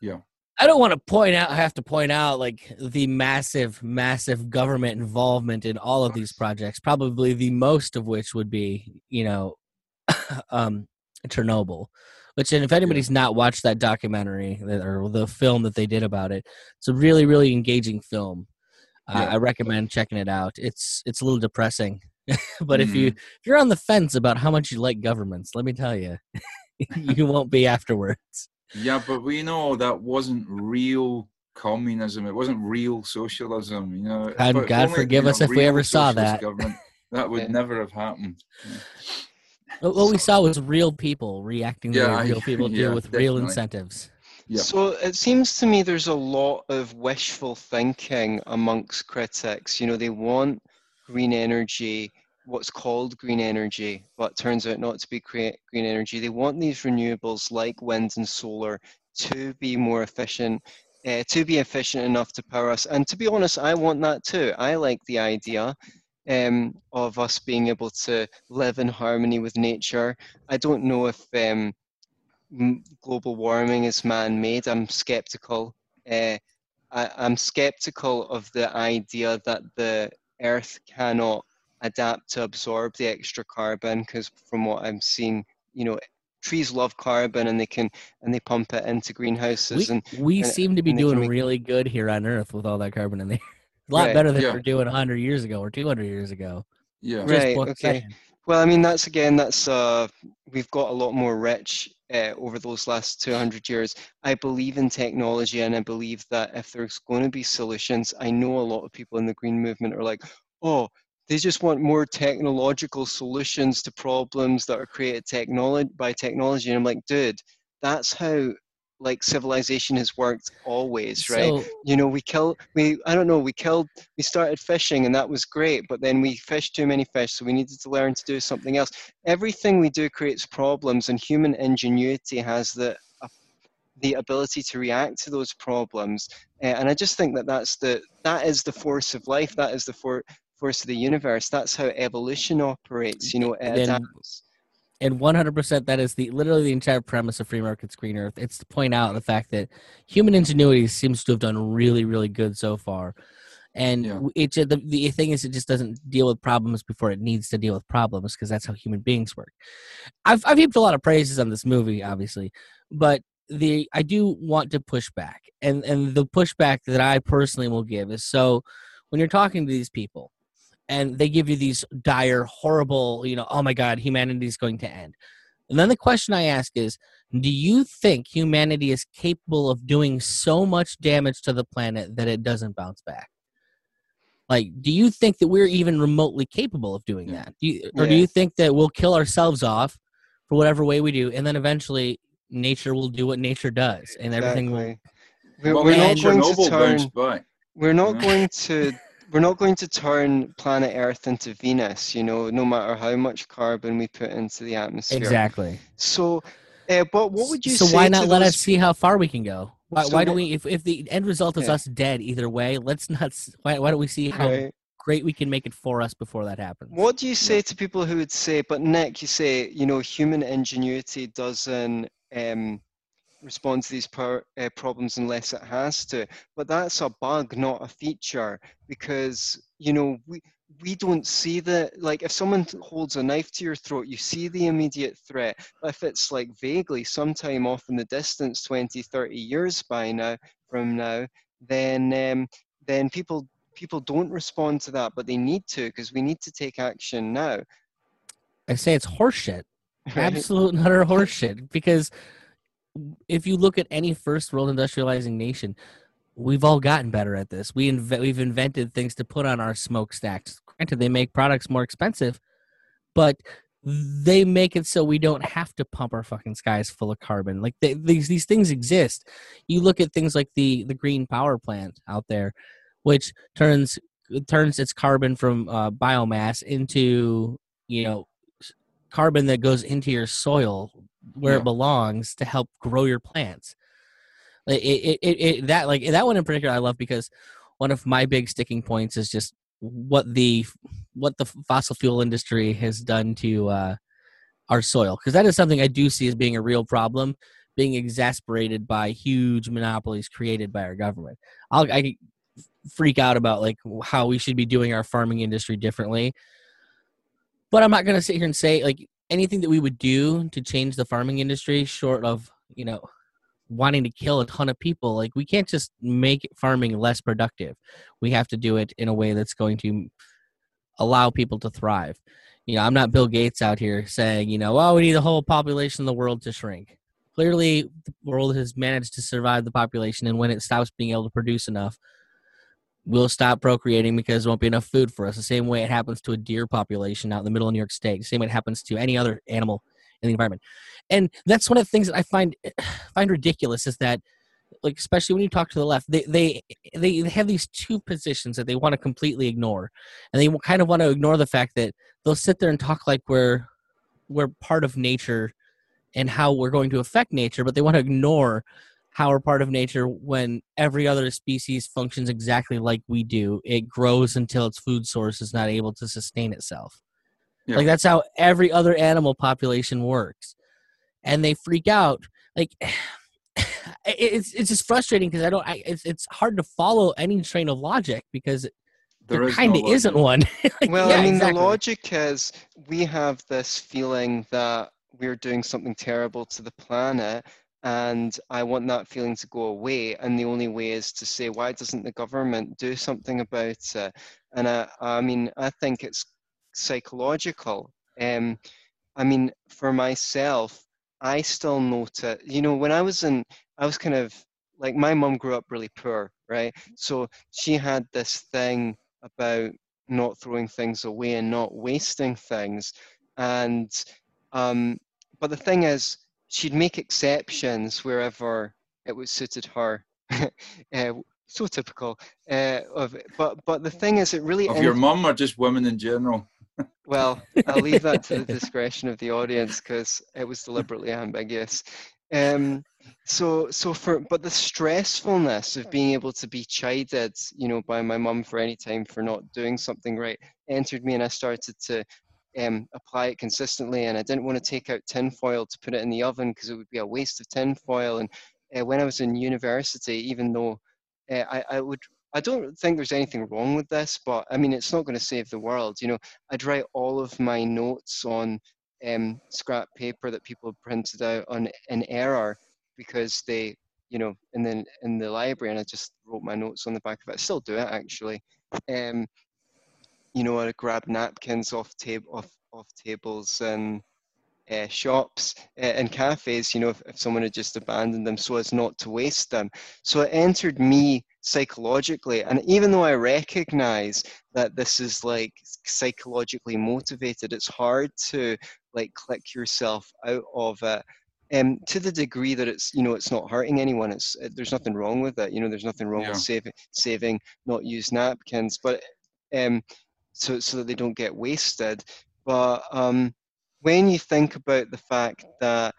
Yeah. I don't want to point out. I have to point out like the massive, massive government involvement in all of these projects. Probably the most of which would be, you know, um, Chernobyl, Which, and if anybody's not watched that documentary or the film that they did about it, it's a really, really engaging film. Uh, I recommend checking it out. It's it's a little depressing, but if Mm-hmm. you if you're on the fence about how much you like governments, let me tell you, you won't be afterwards. Yeah, but we know that wasn't real communism. It wasn't real socialism. You know, God- God forgive us if we ever saw that. Government, that would Yeah. never have happened. What what we saw was real people reacting the Yeah, way real people yeah, do with real incentives. Yeah. So it seems to me there's a lot of wishful thinking amongst critics. You know, they want green energy, what's called green energy, but turns out not to be green energy. They want these renewables like wind and solar to be more efficient, uh, to be efficient enough to power us. And to be honest, I want that too. I like the idea. Um, of us being able to live in harmony with nature. I don't know if um, global warming is man-made. I'm skeptical. Uh, I, I'm skeptical of the idea that the Earth cannot adapt to absorb the extra carbon, because from what I'm seeing, you know, trees love carbon and they can and they pump it into greenhouses. We, and we and- seem to be and they can doing make- really good here on Earth with all that carbon in there. A lot Right, better than yeah. we we're doing 100 years ago or 200 years ago. Yeah. Just Right, okay. second. Well, I mean, that's again, that's uh, we've got a lot more rich uh, over those last 200 years. I believe in technology, and I believe that if there's going to be solutions, I know a lot of people in the green movement are like, oh, they just want more technological solutions to problems that are created technology by technology. And I'm like, dude, that's how like civilization has worked always, right? So, you know we kill we i don't know we killed we started fishing and that was great but then we fished too many fish so we needed to learn to do something else everything we do creates problems and human ingenuity has the uh, the ability to react to those problems Uh, and i just think that that's the that is the force of life that is the for, force of the universe that's how evolution operates you know it adapts and 100% that is the literally the entire premise of free market green earth. It's to point out the fact that human ingenuity seems to have done really really good so far. And Yeah. it the, the thing is it just doesn't deal with problems before it needs to deal with problems because that's how human beings work. I've i've heaped a lot of praises on this movie obviously but the i do want to push back. And and the pushback that i personally will give is so when you're talking to these people and they give you these dire, horrible, you know, oh my God, humanity is going to end. And then the question I ask is Do you think humanity is capable of doing so much damage to the planet that it doesn't bounce back? Like, do you think that we're even remotely capable of doing that? Do you, or do you think that we'll kill ourselves off for whatever way we do, and then eventually nature will do what nature does, and everything will we're, Well, we're then not going to Chernobyl turn we're not going to we're not going to turn planet earth into venus you know no matter how much carbon we put into the atmosphere exactly. so uh, but what would you so why not let us see how far we can go why, So why do we if, if the end result is Yeah. us dead either way let's not why, why don't we see how Right. great we can make it for us before that happens what do you say to people who would say but nick you say you know human ingenuity doesn't um, respond to these per, uh, problems unless it has to. But that's a bug not a feature because you know we we don't see the like if someone holds a knife to your throat you see the immediate threat. But if it's like vaguely sometime off in the distance 20 30 years by now from now then um, then people people don't respond to that but they need to because we need to take action now. I say it's horseshit. Absolute and utter horseshit because if you look at any first world industrializing nation we've all gotten better at this. We inve- we've invented things to put on our smokestacks. Granted they make products more expensive but they make it so we don't have to pump our fucking skies full of carbon. Like they, these these things exist. You look at things like the the green power plant out there which turns turns its carbon from uh, biomass into you know carbon that goes into your soil where Yeah. it belongs to help grow your plants. It, it, it, it that like that one in particular i love because one of my big sticking points is just what the what the fossil fuel industry has done to uh, our soil. Because that is something i do see as being a real problem being exasperated by huge monopolies created by our government. I'll, i freak out about like how we should be doing our farming industry differently but i'm not going to sit here and say like anything that we would do to change the farming industry, short of you know wanting to kill a ton of people, like we can't just make farming less productive. We have to do it in a way that's going to allow people to thrive. You know, I'm not Bill Gates out here saying, you know, oh, we need the whole population of the world to shrink. Clearly, the world has managed to survive the population, and when it stops being able to produce enough, we'll stop procreating because there won't be enough food for us. The same way it happens to a deer population out in the middle of New York State. The same way it happens to any other animal in the environment. And that's one of the things that I find find ridiculous is that like especially when you talk to the left they they they have these two positions that they want to completely ignore and they kind of want to ignore the fact that they'll sit there and talk like we're we're part of nature and how we're going to affect nature but they want to ignore how we're part of nature when every other species functions exactly like we do it grows until its food source is not able to sustain itself yeah. like that's how every other animal population works and they freak out like it's it's just frustrating because I don't. I, it's it's hard to follow any train of logic because there, there kind of no isn't one. like, well, yeah, I mean, exactly. the logic is we have this feeling that we're doing something terrible to the planet, and I want that feeling to go away. And the only way is to say, why doesn't the government do something about it? And I, I mean, I think it's psychological. Um, I mean, for myself, I still notice, you know, when I was in, I was kind of like my mom grew up really poor, right? So she had this thing about not throwing things away and not wasting things. And, um, but the thing is, she'd make exceptions wherever it was suited her. uh, so typical uh, of it. But, but the thing is, it really. Of your mum or just women in general? Well, I'll leave that to the discretion of the audience because it was deliberately ambiguous. Um, so, so for but the stressfulness of being able to be chided, you know, by my mum for any time for not doing something right, entered me, and I started to um, apply it consistently. And I didn't want to take out tinfoil to put it in the oven because it would be a waste of tinfoil. And uh, when I was in university, even though uh, I, I would I don't think there's anything wrong with this, but I mean, it's not going to save the world. You know, I'd write all of my notes on um, scrap paper that people printed out on an error because they, you know, in the in the library, and I just wrote my notes on the back of it. I still do it actually. Um, you know, I grab napkins off table off off tables and uh, shops uh, and cafes, you know, if, if someone had just abandoned them so as not to waste them. So it entered me psychologically. And even though I recognize that this is like psychologically motivated, it's hard to like click yourself out of it. Um, to the degree that it's you know it's not hurting anyone it's it, there's nothing wrong with it you know there's nothing wrong yeah. with saving saving not used napkins but um so so that they don't get wasted. But um when you think about the fact that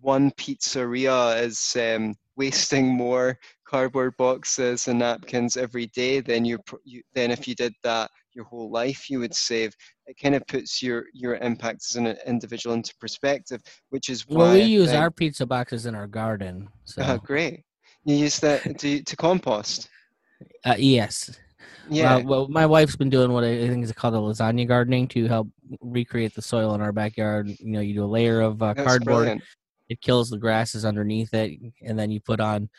one pizzeria is um, wasting more cardboard boxes and napkins every day than you, you then if you did that your whole life you would save it kind of puts your your impact as an individual into perspective which is why well we use think, our pizza boxes in our garden so. Uh, great. You use that to, to compost? Uh, yes yeah. Uh, well, my wife's been doing what I think is called a lasagna gardening to help recreate the soil in our backyard. You know, you do a layer of uh, cardboard. Brilliant. It kills the grasses underneath it, and then you put on,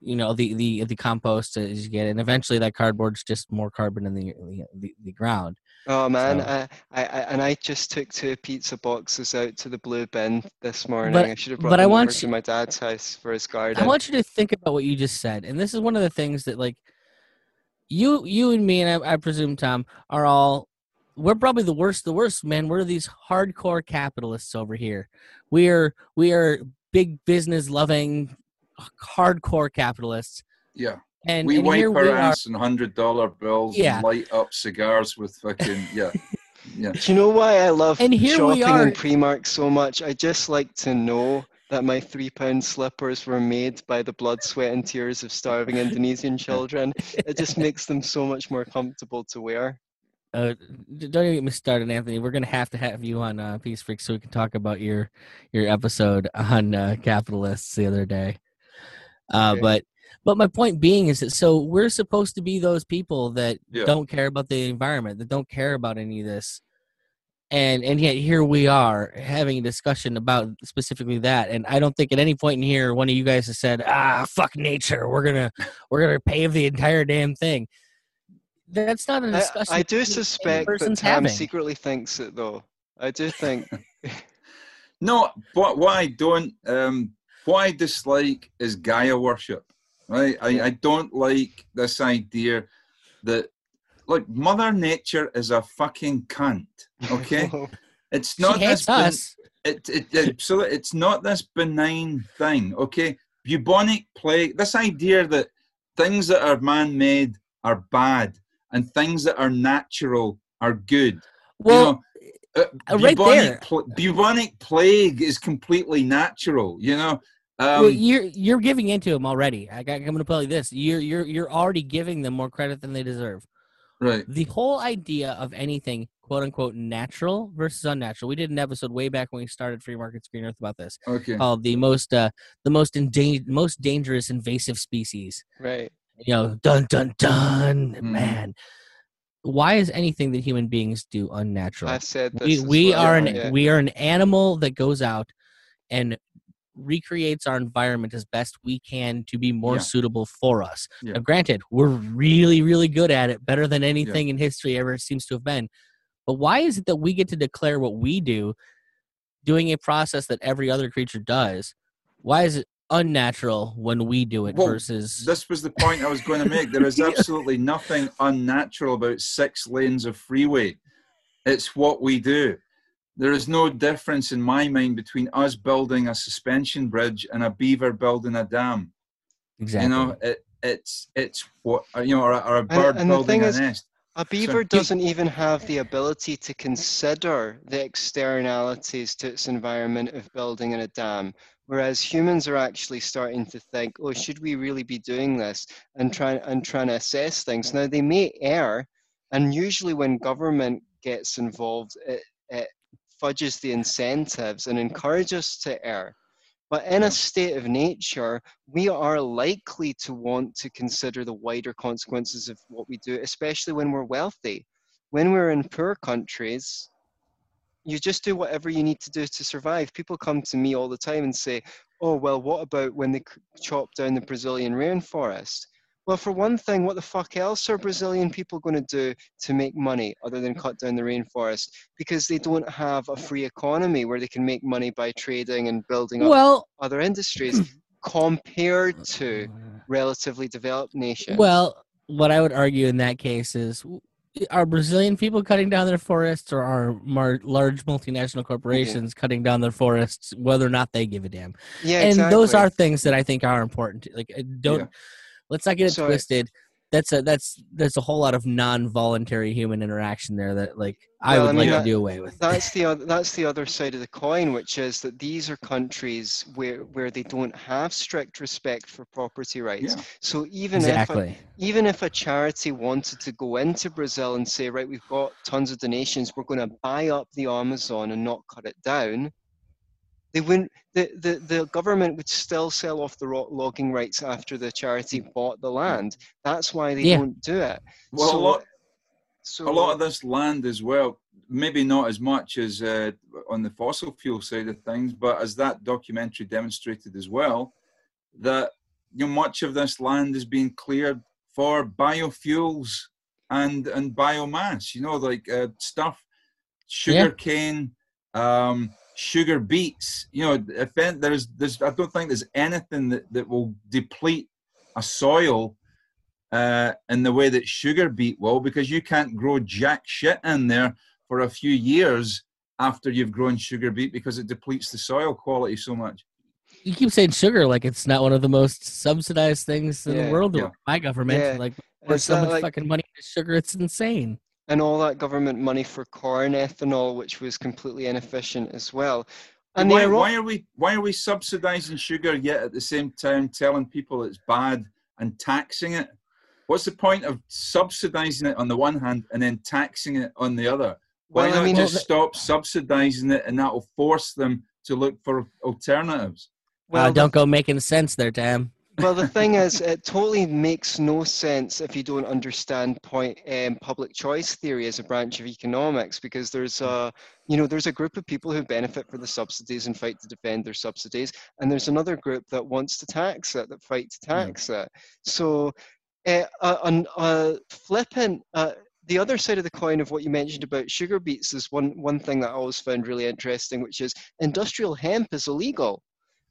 you know, the the the compost as you get, it. and eventually that cardboard's just more carbon in the the, the ground. Oh man, so. I, I, I, and I just took two pizza boxes out to the blue bin this morning. But, I should have brought but them I want over you, to my dad's house for his garden. I want you to think about what you just said, and this is one of the things that like you you and me and I, I, presume Tom are all we're probably the worst the worst man. We're these hardcore capitalists over here. We are we are big business loving hardcore capitalists. Yeah. And we and wipe our ass in hundred dollar bills yeah. and light up cigars with fucking yeah yeah. Do you know why i love and here shopping we are. in primark so much? I just like to know that my three pound slippers were made by the blood, sweat, and tears of starving Indonesian children. It just makes them so much more comfortable to wear. Uh, don't even get me started, Anthony. We're gonna have to have you on uh, Peace Freak so we can talk about your your episode on uh, capitalists the other day. Uh, okay. But but my point being is that so we're supposed to be those people that yeah. don't care about the environment, that don't care about any of this, and and yet here we are having a discussion about specifically that and i don't think at any point in here one of you guys has said ah fuck nature we're gonna we're gonna pave the entire damn thing that's not a discussion I, I do suspect that person's Tam having. secretly thinks it though. I do think No, but what I don't, um, what I dislike is Gaia worship. Right? I, I don't like this idea that, look, Mother Nature is a fucking cunt. Okay, it's not she hates this. ben- it, it, it so it's not this benign thing okay bubonic plague this idea that things that are man-made are bad and things that are natural are good well you know, uh, uh, right bubonic, there. pl- bubonic plague is completely natural you know um, well, you're you're giving into them already. I got, I'm going to tell you this: you're you're you're already giving them more credit than they deserve. Right The whole idea of anything "quote unquote" natural versus unnatural. We did an episode way back when we started Free Market Green Earth about this, okay called the most uh the most endangered, most dangerous invasive species. right. You know, dun dun dun, Mhm. man. Why is anything that human beings do unnatural? I've said this. we we are an yeah. we are an animal that goes out and recreates our environment as best we can to be more Yeah. suitable for us. Yeah. Now, granted, we're really really good at it, better than anything in history ever seems to have been. But why is it that we get to declare what we do, doing a process that every other creature does? Why is it unnatural when we do it Well, versus? this was the point I was going to make. There is absolutely nothing unnatural about six lanes of freeway. It's what we do. There is no difference in my mind between us building a suspension bridge and a beaver building a dam. exactly. You know, it, it's it's what you know, or a, or a bird and the building thing a is- nest. A beaver you- doesn't even have the ability to consider the externalities to its environment of building in a dam. Whereas humans are actually starting to think, oh, should we really be doing this? And trying and trying to assess things. Now they may err, and usually when government gets involved, it, it fudges the incentives and encourages us to err. But in a state of nature, we are likely to want to consider the wider consequences of what we do, especially when we're wealthy. When we're in poor countries, you just do whatever you need to do to survive. People come to me all the time and say, Oh, well, what about when they chop down the Brazilian rainforest? Well, for one thing, what the fuck else are Brazilian people going to do to make money other than cut down the rainforest? Because they don't have a free economy where they can make money by trading and building up well, other industries compared to relatively developed nations. Well, what I would argue in that case is are Brazilian people cutting down their forests or are mar- large multinational corporations cutting down their forests, whether or not they give a damn? yeah, and those are things that I think are important. Like, uh, don't Yeah. Let's not get it twisted. That's a that's that's a whole lot of non-voluntary human interaction there that like I Well, would I mean, like that- to do away with. that's the other that's the other side of the coin, which is that these are countries where where they don't have strict respect for property rights. Yeah. So even if a, even if a charity wanted to go into Brazil and say, right, we've got tons of donations, we're going to buy up the Amazon and not cut it down, they wouldn't. The, the, the government would still sell off the logging rights after the charity bought the land. That's why they Yeah. don't do it. Well, so, a lot so a lot of this land as well maybe not as much as uh, on the fossil fuel side of things but as that documentary demonstrated as well that you know much of this land is being cleared for biofuels and and biomass you know like uh, stuff sugar cane um sugar beets you know if an- there's there's i don't think there's anything that, that will deplete a soil uh, in the way that sugar beet will, because you can't grow jack shit in there for a few years after you've grown sugar beet because it depletes the soil quality so much. You keep saying sugar like it's not one of the most subsidized things in Yeah. the world. Yeah. My government, Yeah. like, there's Is so much like- fucking money into sugar, it's insane. And all that government money for corn ethanol, which was completely inefficient as well. And why, the why are we why are we subsidizing sugar yet at the same time telling people it's bad and taxing it? What's the point of subsidizing it on the one hand and then taxing it on the other? Why Well, I not mean- just Well, stop subsidizing it and that will force them to look for alternatives? well, uh, don't go making sense there, Tam. Well, the thing is, it totally makes no sense if you don't understand point um, public choice theory as a branch of economics, because there's a you know there's a group of people who benefit for the subsidies and fight to defend their subsidies, and there's another group that wants to tax it, that fight to tax it. So, uh, a, a flippant. Uh, the other side of the coin of what you mentioned about sugar beets is one, one thing that I always found really interesting, which is industrial hemp is illegal.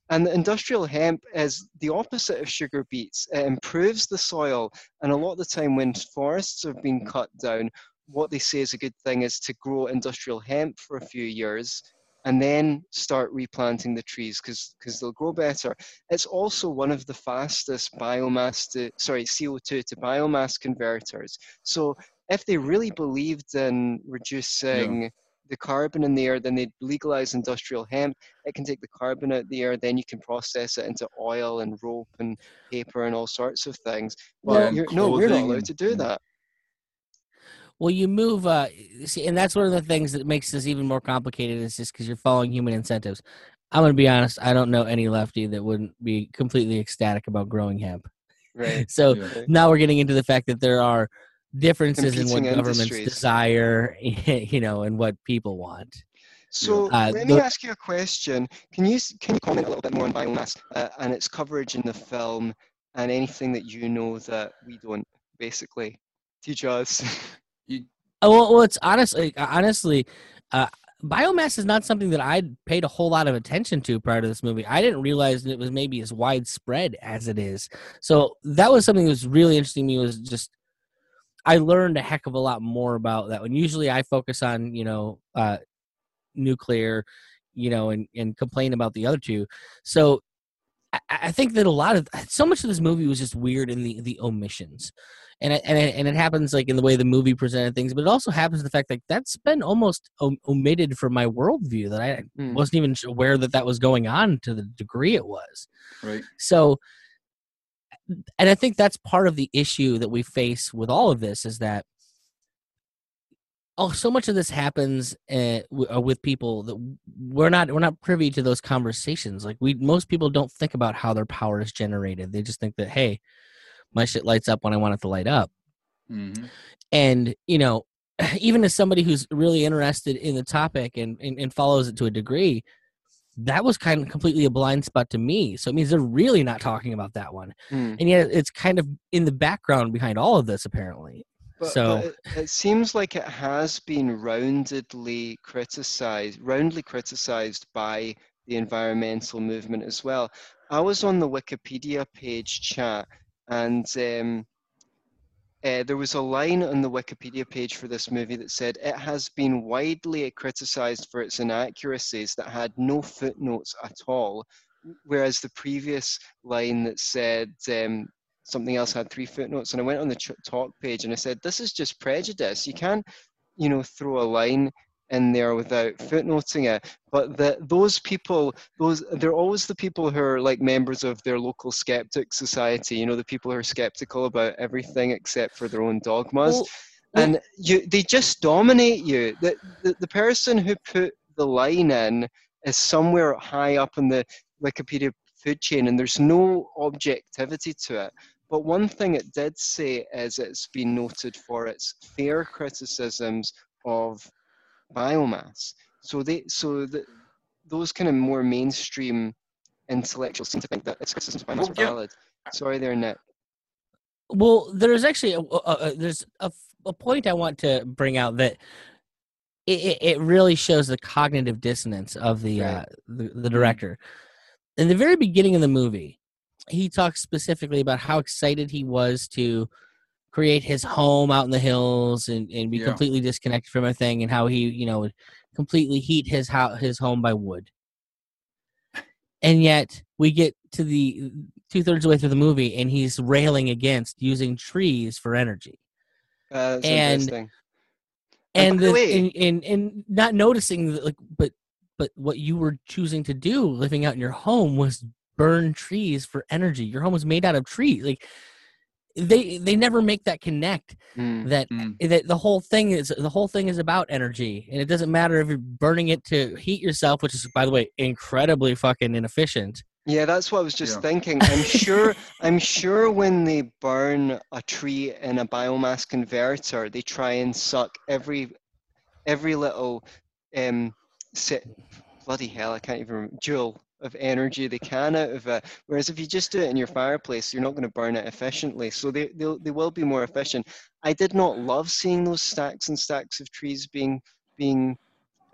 And the industrial hemp is the opposite of sugar beets. It improves the soil. And a lot of the time, when forests have been cut down, what they say is a good thing is to grow industrial hemp for a few years and then start replanting the trees because they'll grow better. It's also one of the fastest biomass to sorry CO2 to biomass converters. So if they really believed in reducing yeah the carbon in the air, then they legalize industrial hemp. It can take the carbon out of the air, then you can process it into oil and rope and paper and all sorts of things. Well, yeah, no, we're not allowed to do that. Well, you move, uh, see, and that's one of the things that makes this even more complicated is just because you're following human incentives. I'm going to be honest, I don't know any lefty that wouldn't be completely ecstatic about growing hemp. Right. so yeah. now we're getting into the fact that there are differences in what governments desire, you know, and what people want. So uh, let me ask you a question. Can you can you comment a little bit more on biomass uh, and its coverage in the film and anything that you know that we don't? Basically, teach us. you, oh, well, well, it's honestly, honestly, uh, biomass is not something that I paid a whole lot of attention to prior to this movie. I didn't realize it was maybe as widespread as it is. So that was something that was really interesting to me. Was just I learned a heck of a lot more about that one. Usually I focus on, you know, uh, nuclear, you know, and, and complain about the other two. So I, I think that a lot of so much of this movie was just weird in the the omissions, and it, and it, and it happens like in the way the movie presented things, but it also happens the fact that that's been almost omitted from my worldview that I mm. wasn't even aware that that was going on to the degree it was. Right. So and I think that's part of the issue that we face with all of this is that oh so much of this happens uh, with people that we're not we're not privy to those conversations. Like we most people don't think about how their power is generated. They just think that hey my shit lights up when i want it to light up. Mm-hmm. and you know even as somebody who's really interested in the topic and, and, and follows it to a degree that was kind of completely a blind spot to me. So it means they're really not talking about that one. Mm. And yet it's kind of in the background behind all of this, apparently. But, so but it, it, seems like it has been roundedly criticized, roundly criticized by the environmental movement as well. I was on the Wikipedia page chat, and um, uh, there was a line on the Wikipedia page for this movie that said it has been widely criticized for its inaccuracies that had no footnotes at all, whereas the previous line that said um, something else had three footnotes. And I went on the ch- talk page and I said, "This is just prejudice. You can't, you know, throw a line in there without footnoting it. But that those people, those they're always the people who are like members of their local skeptic society. You know, the people who are skeptical about everything except for their own dogmas, well, and you they just dominate you. The, the the person who put the line in is somewhere high up in the Wikipedia food chain, and there's no objectivity to it. But one thing it did say is it's been noted for its fair criticisms of biomass. So they so the, those kind of more mainstream intellectuals seem to think that of biomass are valid. Sorry, there, Nick. Well, there's actually a, a, there's a, a point I want to bring out that it, it really shows the cognitive dissonance of the right. uh, the, the director. In the very beginning of the movie, he talks specifically about how excited he was to create his home out in the hills and, and be yeah. completely disconnected from everything and how he you know would completely heat his house his home by wood. And yet we get to the two-thirds of the way through the movie and he's railing against using trees for energy. Uh, and and the, and, and, and not noticing that, like but but what you were choosing to do living out in your home was burn trees for energy. Your home was made out of trees. Like they they never make that connect mm, that mm. that the whole thing is the whole thing is about energy and it doesn't matter if you're burning it to heat yourself which is by the way incredibly fucking inefficient Yeah, that's what I was just Yeah. thinking. I'm sure. I'm sure when they burn a tree in a biomass converter, they try and suck every every little um sit bloody hell, I can't even remember, joule of energy they can out of it. Whereas if you just do it in your fireplace, you're not going to burn it efficiently. So they they'll, they will be more efficient. I did not love seeing those stacks and stacks of trees being being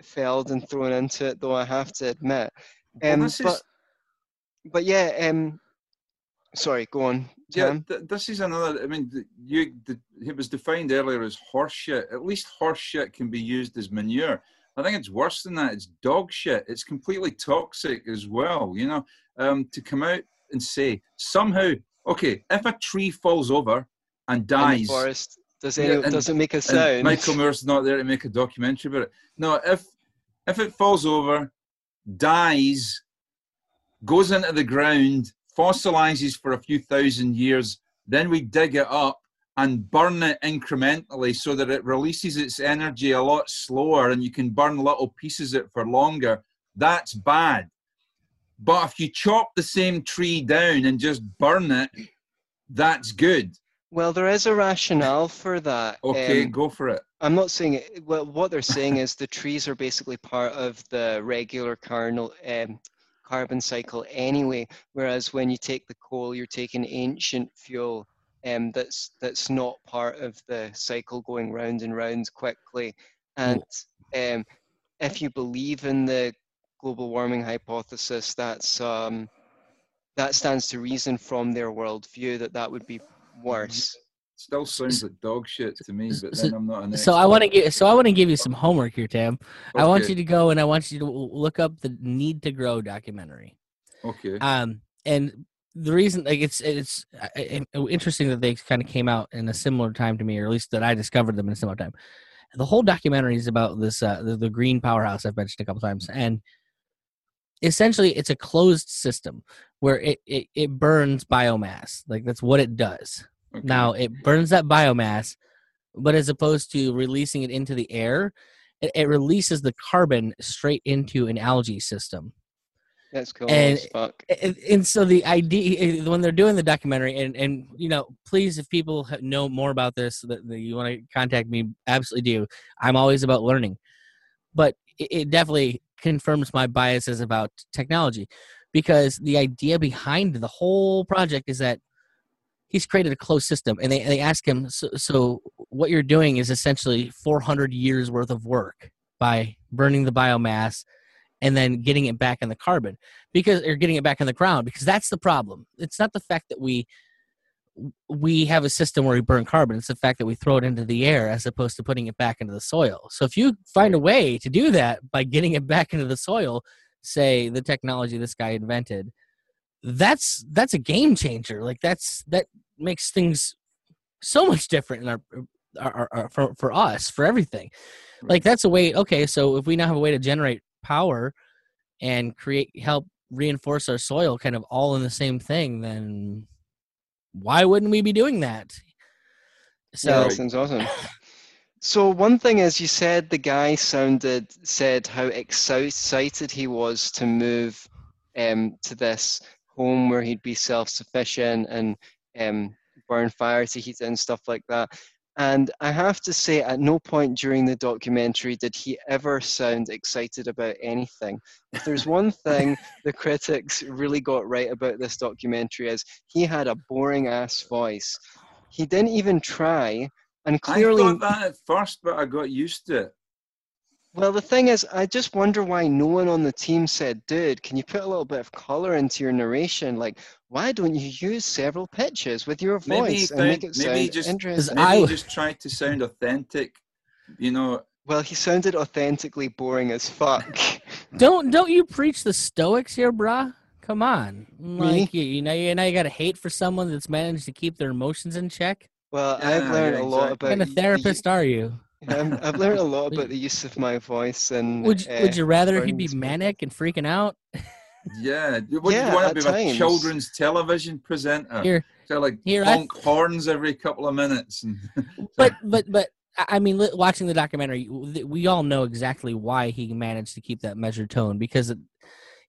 felled and thrown into it, though I have to admit. Well, Um, this is- but but yeah, um, sorry, go on, Yeah, th- this is another. I mean, the, you the, it was defined earlier as horse shit. At least horse shit can be used as manure. I think it's worse than that. It's dog shit. It's completely toxic as well. You know, um, to come out and say somehow, okay, if a tree falls over and In the dies, forest. Does Yeah, and- does it make a sound? Michael Moore's not there to make a documentary about it. No, if if it falls over, dies, goes into the ground, fossilizes for a few thousand years, then we dig it up and burn it incrementally so that it releases its energy a lot slower and you can burn little pieces of it for longer. That's bad. But if you chop the same tree down and just burn it, that's good. Well, there is a rationale for that. Okay, Um, go for it. I'm not saying it. Well, what they're saying is the trees are basically part of the regular carnal, um, carbon cycle anyway. Whereas when you take the coal, you're taking ancient fuel um, that's that's not part of the cycle going round and round quickly. And um, if you believe in the global warming hypothesis, that's um, that stands to reason from their worldview that that would be worse. Still sounds like dog shit to me, but So- then I'm not an So I want to expert. give. So I want to give you some homework here, Tam. Okay. I want you to go and I want you to look up the Need to Grow documentary. Okay. Um, and the reason, like, it's it's interesting that they kind of came out in a similar time to me, or at least that I discovered them in a similar time. The whole documentary is about this uh, the, the green powerhouse I've mentioned a couple times, and essentially it's a closed system where it, it it burns biomass. Like that's what it does. okay. Now it burns that biomass, but as opposed to releasing it into the air, it, it releases the carbon straight into an algae system. That's cool And- as fuck. And, and so the idea eh, when they're doing the documentary, and and you know, please, if people know more about this, that, that you want to contact me, absolutely do. I'm always about learning, but it, it definitely confirms my biases about technology, because the idea behind the whole project is that he's created a closed system, and they they ask him, so, so what you're doing is essentially 400 years worth of work by burning the biomass and then getting it back in the carbon because or getting it back in the ground because that's the problem. It's not the fact that we we have a system where we burn carbon. It's the fact that we throw it into the air as opposed to putting it back into the soil. So if you find a way to do that by getting it back into the soil say the technology this guy invented that's that's a game changer. Like that's that makes things so much different in our our, our, our for, for us for everything. Like that's a way okay so if we now have a way to generate power and create help reinforce our soil kind of all in the same thing then why wouldn't we be doing that so yeah, that sounds awesome. So one thing is, you said the guy sounded said how excited he was to move um, to this home where he'd be self-sufficient and um, burn fire to heat it and stuff like that. And I have to say, at no point during the documentary did he ever sound excited about anything. If there's one thing the critics really got right about this documentary is he had a boring ass voice. He didn't even try, and clearly, I thought that at first, but I got used to it. Well, the thing is, I just wonder why no one on the team said, "Dude, can you put a little bit of color into your narration? Like, why don't you use several pitches with your Maybe voice and found- make it maybe sound just- interesting?" Maybe I just tried to sound authentic. You know, Well, he sounded authentically boring as fuck. don't don't you preach the stoics here brah come on like you, you know you know you got to hate for someone that's managed to keep their emotions in check Well, Yeah, I've learned yeah, a lot about what kind of y- the therapist are you u- um, I've learned a lot about the use of my voice and. would you, uh, would you rather he burning be manic and freaking out yeah. What Yeah, you want at to be a times. children's television presenter? here So like Here, I- honk horns every couple of minutes. And but but but I I mean, li- watching the documentary, we all know exactly why he managed to keep that measured tone because it,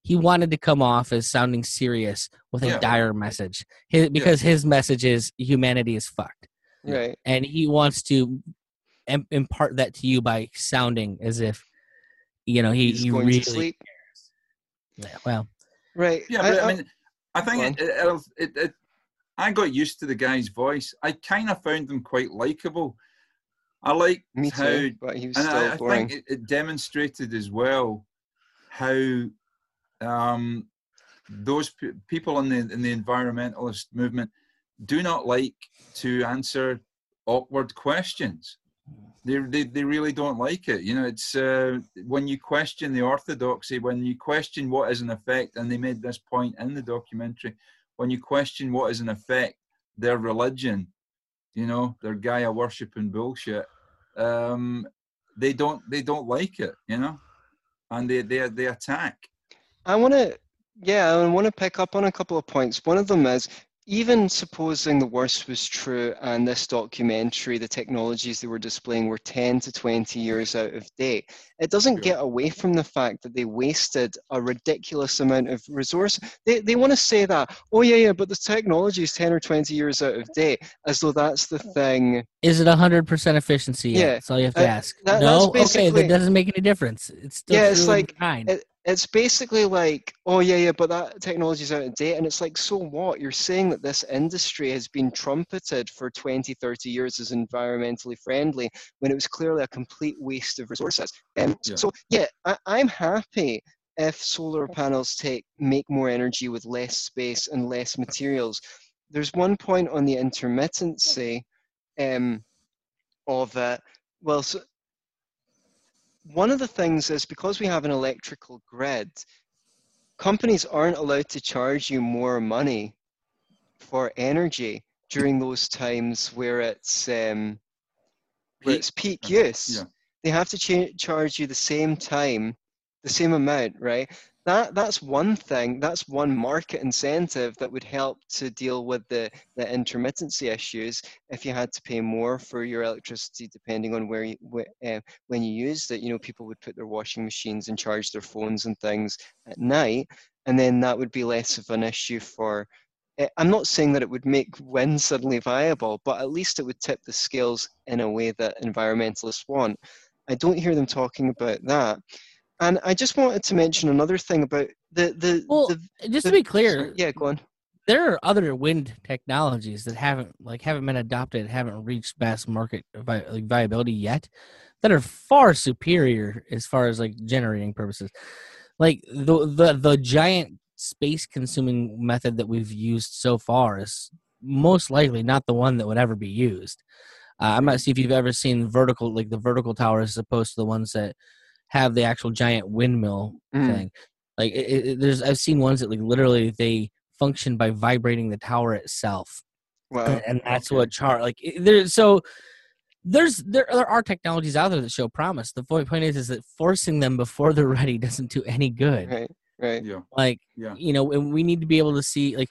he wanted to come off as sounding serious with a Yeah. dire message his, because his message is humanity is fucked Right. and he wants to im- impart that to you by sounding as if you know he, He's he going really to sleep. Yeah, well Right. Yeah, but I, I- mean, I think Go it, it, it, it, I got used to the guy's voice. I kind of found him quite likable. I liked me how, too. But he was and still I, I boring. think it, it demonstrated as well how um, those pe- people in the in the environmentalist movement do not like to answer awkward questions. They, they, they really don't like it. You know, it's uh, when you question the orthodoxy, when you question what is an effect, and they made this point in the documentary, when you question what is an effect, their religion, you know, their Gaia worshiping bullshit, um, they don't they don't like it, you know, and they they they attack. I want to, yeah, I want to pick up on a couple of points. One of them is even supposing the worst was true and this documentary, the technologies they were displaying were 10 to 20 years out of date, it doesn't Sure. get away from the fact that they wasted a ridiculous amount of resource. They, they want to say that, oh, yeah, yeah, but the technology is 10 or 20 years out of date, as though that's the thing. is it 100% efficiency? Yeah, that's all you have to uh, ask that- no okay that doesn't make any difference it's still Yeah, it's like- kind. it- It's basically like, oh, yeah, yeah, but that technology is out of date. And it's like, so what? You're saying that this industry has been trumpeted for 20, 30 years as environmentally friendly when it was clearly a complete waste of resources. Um, Yeah. So, yeah, I, I'm happy if solar panels take make more energy with less space and less materials. There's one point on the intermittency um, of it. Well, so one of the things is because we have an electrical grid, companies aren't allowed to charge you more money for energy during those times where it's um, where it's peak use. yeah. They have to cha- charge you the same time, the same amount, right? That that's one thing. That's one market incentive that would help to deal with the the intermittency issues. If you had to pay more for your electricity, depending on where you wh- uh, when you used it, you know, people would put their washing machines and charge their phones and things at night, and then that would be less of an issue for. eh, I'm not saying that it would make wind suddenly viable, but at least it would tip the scales in a way that environmentalists want. I don't hear them talking about that. And I just wanted to mention another thing about the the, Well, the just the- to be clear yeah, go on. there are other wind technologies that haven't like haven't been adopted haven't reached mass market vi- like, viability yet that are far superior as far as like generating purposes. Like the the the giant space consuming method that we've used so far is most likely not the one that would ever be used. Uh, i'm not see if you've ever seen vertical like the vertical towers as opposed to the ones that have the actual giant windmill Mm. thing like it, it, there's i've seen ones that like literally they function by vibrating the tower itself Wow. and, and that's okay. what char like it- there so there's there, there are technologies out there that show promise the point, point is is that forcing them before they're ready doesn't do any good Right, right. Yeah, like yeah, you know and we need to be able to see like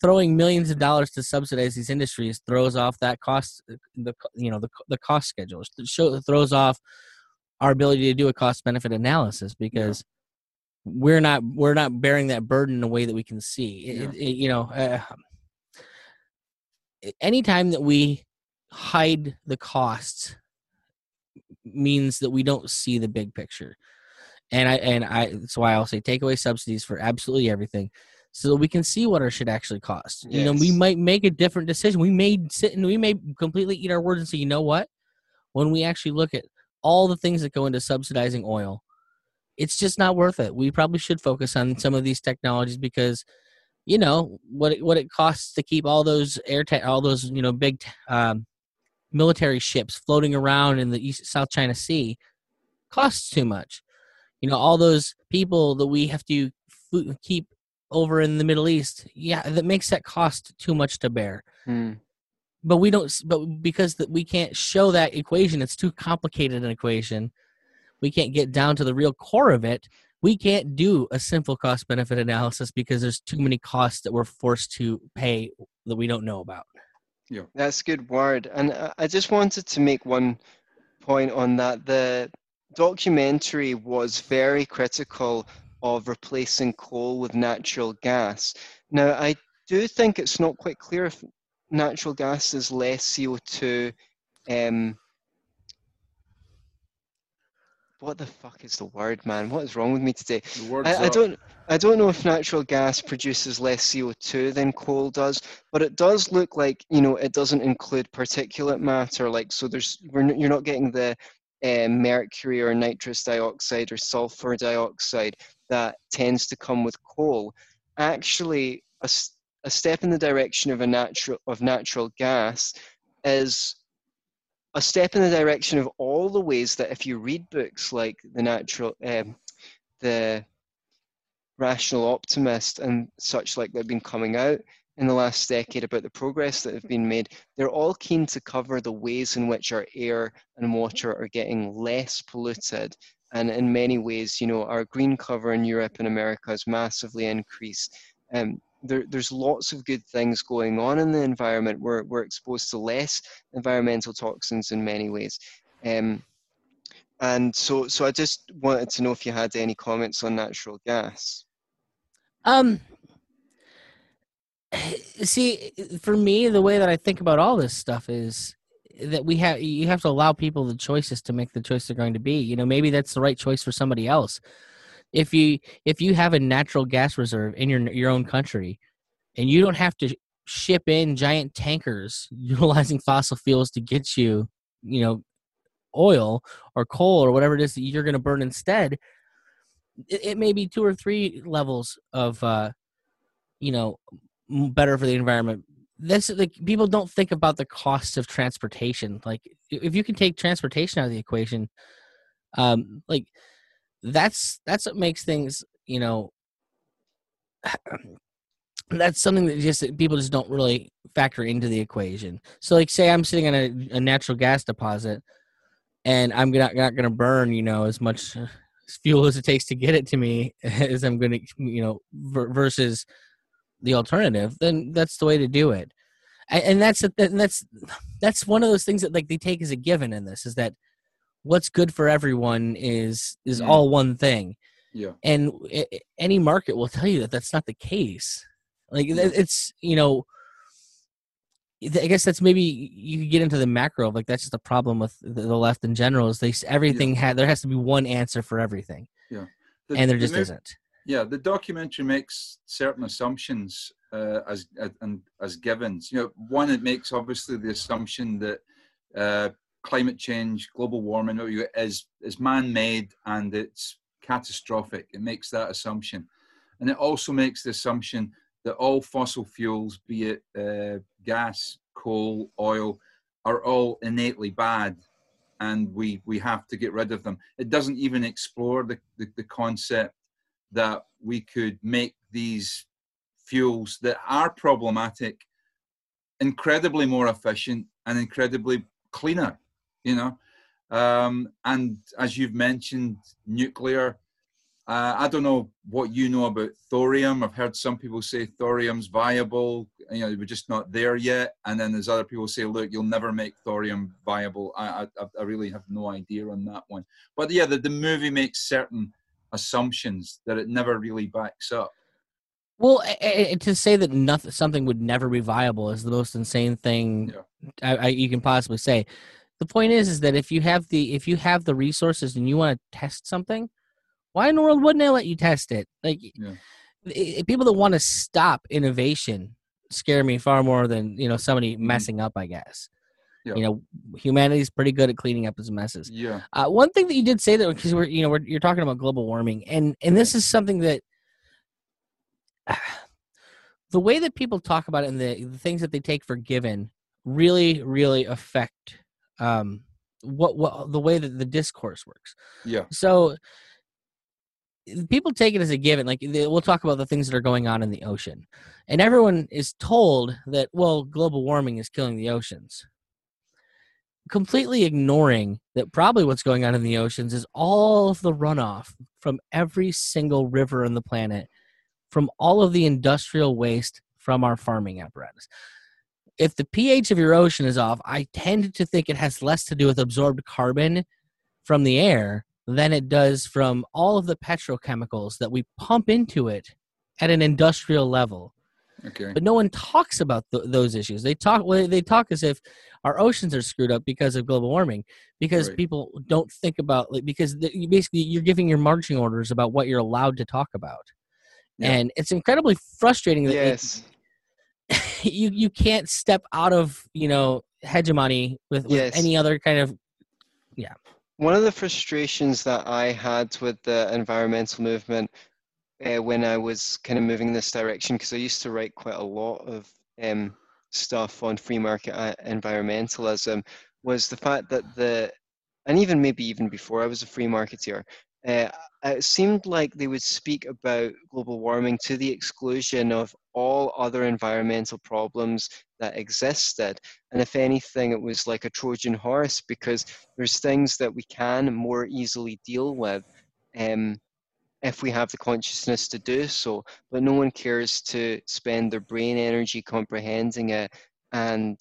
throwing millions of dollars to subsidize these industries throws off that cost the you know the, the cost schedules It show throws off our ability to do a cost benefit analysis because we're not we're not bearing that burden in a way that we can see. It- Yeah. it- you know uh, anytime that we hide the costs means that we don't see the big picture. And i and i that's why i'll say take away subsidies for absolutely everything so that we can see what our shit actually costs. You know we might make a different decision. We may sit and we may completely eat our words and say you know what? When we actually look at all the things that go into subsidizing oil. It's just not worth it. We probably should focus on some of these technologies because you know what it, what it costs to keep all those air all those you know big um, military ships floating around in the east south china sea costs too much. You know all those people that we have to fo- keep over in the middle east yeah that makes that cost too much to bear. Hmm. But we don't but because that we can't show that equation it's too complicated an equation we can't get down to the real core of it we can't do a simple cost benefit analysis because there's too many costs that we're forced to pay that we don't know about Yeah. That's a good word. And I- I just wanted to make one point on that. The documentary was very critical of replacing coal with natural gas. Now, I do think it's not quite clear if natural gas is less CO2 um, what the fuck is the word, man? What is wrong with me today? I, I, don't I don't know if natural gas produces less CO2 than coal does, but it does look like you know it doesn't include particulate matter. Like so, there's we're, you're not getting the uh, mercury or nitrous dioxide or sulfur dioxide that tends to come with coal. Actually, a, a step in the direction of a natural of natural gas is a step in the direction of all the ways that if you read books like the natural um, the rational optimist and such like that have been coming out in the last decade about the progress that have been made they're all keen to cover the ways in which our air and water are getting less polluted and in many ways you know our green cover in europe and america has massively increased um, there, there's lots of good things going on in the environment. We're, we're exposed to less environmental toxins in many ways. Um, and so, so I just wanted to know if you had any comments on natural gas. Um, see, for me, the way that I think about all this stuff is that we have you have to allow people the choices to make the choice they're going to be. You know, maybe that's the right choice for somebody else if you if you have a natural gas reserve in your your own country and you don't have to ship in giant tankers utilizing fossil fuels to get you you know oil or coal or whatever it is that you're going to burn instead it, it, may be two or three levels of uh you know better for the environment. This like people don't think about the cost of transportation. Like if you can take transportation out of the equation um like that's that's what makes things you know that's something that just people just don't really factor into the equation. So like say i'm sitting on a, a natural gas deposit and i'm not, not going to burn you know as much uh, fuel as it takes to get it to me as i'm going to you know versus the alternative then that's the way to do it. And, and that's and that's that's one of those things that like they take as a given in this is that what's good for everyone is is mm. all one thing. Yeah. And it, any market will tell you that that's not the case. Like it's you know. I guess that's maybe you could get into the macro of like that's just a problem with the left in general is they everything yeah. had there has to be one answer for everything. Yeah. The, and there just the, isn't. Yeah, the documentary makes certain assumptions uh, as, as and as givens. You know, one it makes obviously the assumption that uh, climate change, global warming is is man-made and it's catastrophic. It makes that assumption, and it also makes the assumption that all fossil fuels, be it uh, gas, coal, oil, are all innately bad, and we we have to get rid of them. It doesn't even explore the, the, the concept that we could make these fuels that are problematic incredibly more efficient and incredibly cleaner you know. Um, and as you've mentioned, nuclear. Uh, I don't know what you know about thorium. I've heard some people say thorium's viable. You know, we're just not there yet. And then there's other people say, look, you'll never make thorium viable. I, I, I really have no idea on that one. But yeah, the, the movie makes certain assumptions that it never really backs up. Well, to say that nothing, something would never be viable is the most insane thing yeah. I, I, you can possibly say the point is is that if you have the if you have the resources and you want to test something why in the world wouldn't they let you test it like yeah. it, people that want to stop innovation scare me far more than you know somebody mm-hmm. messing up i guess yeah. you know humanity's pretty good at cleaning up its messes yeah uh, one thing that you did say that because we're you know we're, you're talking about global warming and and this is something that uh, the way that people talk about it and the, the things that they take for given really really affect um, what what the way that the discourse works. Yeah. So people take it as a given. Like they, we'll talk about the things that are going on in the ocean, and everyone is told that well, global warming is killing the oceans. Completely ignoring that probably what's going on in the oceans is all of the runoff from every single river on the planet, from all of the industrial waste from our farming apparatus if the pH of your ocean is off, I tend to think it has less to do with absorbed carbon from the air than it does from all of the petrochemicals that we pump into it at an industrial level. Okay. But no one talks about th- those issues. They talk well, they talk as if our oceans are screwed up because of global warming because Right. people don't think about like because the, you basically you're giving your marching orders about what you're allowed to talk about. Yeah. And it's incredibly frustrating that it- Yes. you you can't step out of, you know, hegemony with, with Yes. any other kind of yeah. One of the frustrations that I had with the environmental movement uh, when I was kind of moving in this direction, because I used to write quite a lot of um, stuff on free market uh, environmentalism, was the fact that the, and even maybe even before I was a free marketeer, uh, it seemed like they would speak about global warming to the exclusion of all other environmental problems that existed. And if anything, it was like a Trojan horse because there's things that we can more easily deal with um, if we have the consciousness to do so. But no one cares to spend their brain energy comprehending it and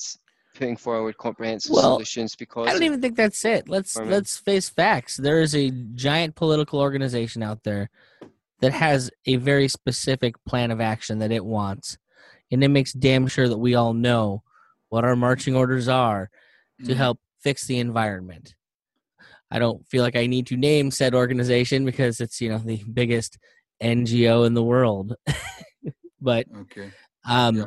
putting forward comprehensive Well, solutions because I don't even think that's it. Let's let's face facts. There is a giant political organization out there that has a very specific plan of action that it wants, and it makes damn sure that we all know what our marching orders are to Mm. help fix the environment. I don't feel like I need to name said organization because it's you know the biggest NGO in the world, but Okay. um, Yeah.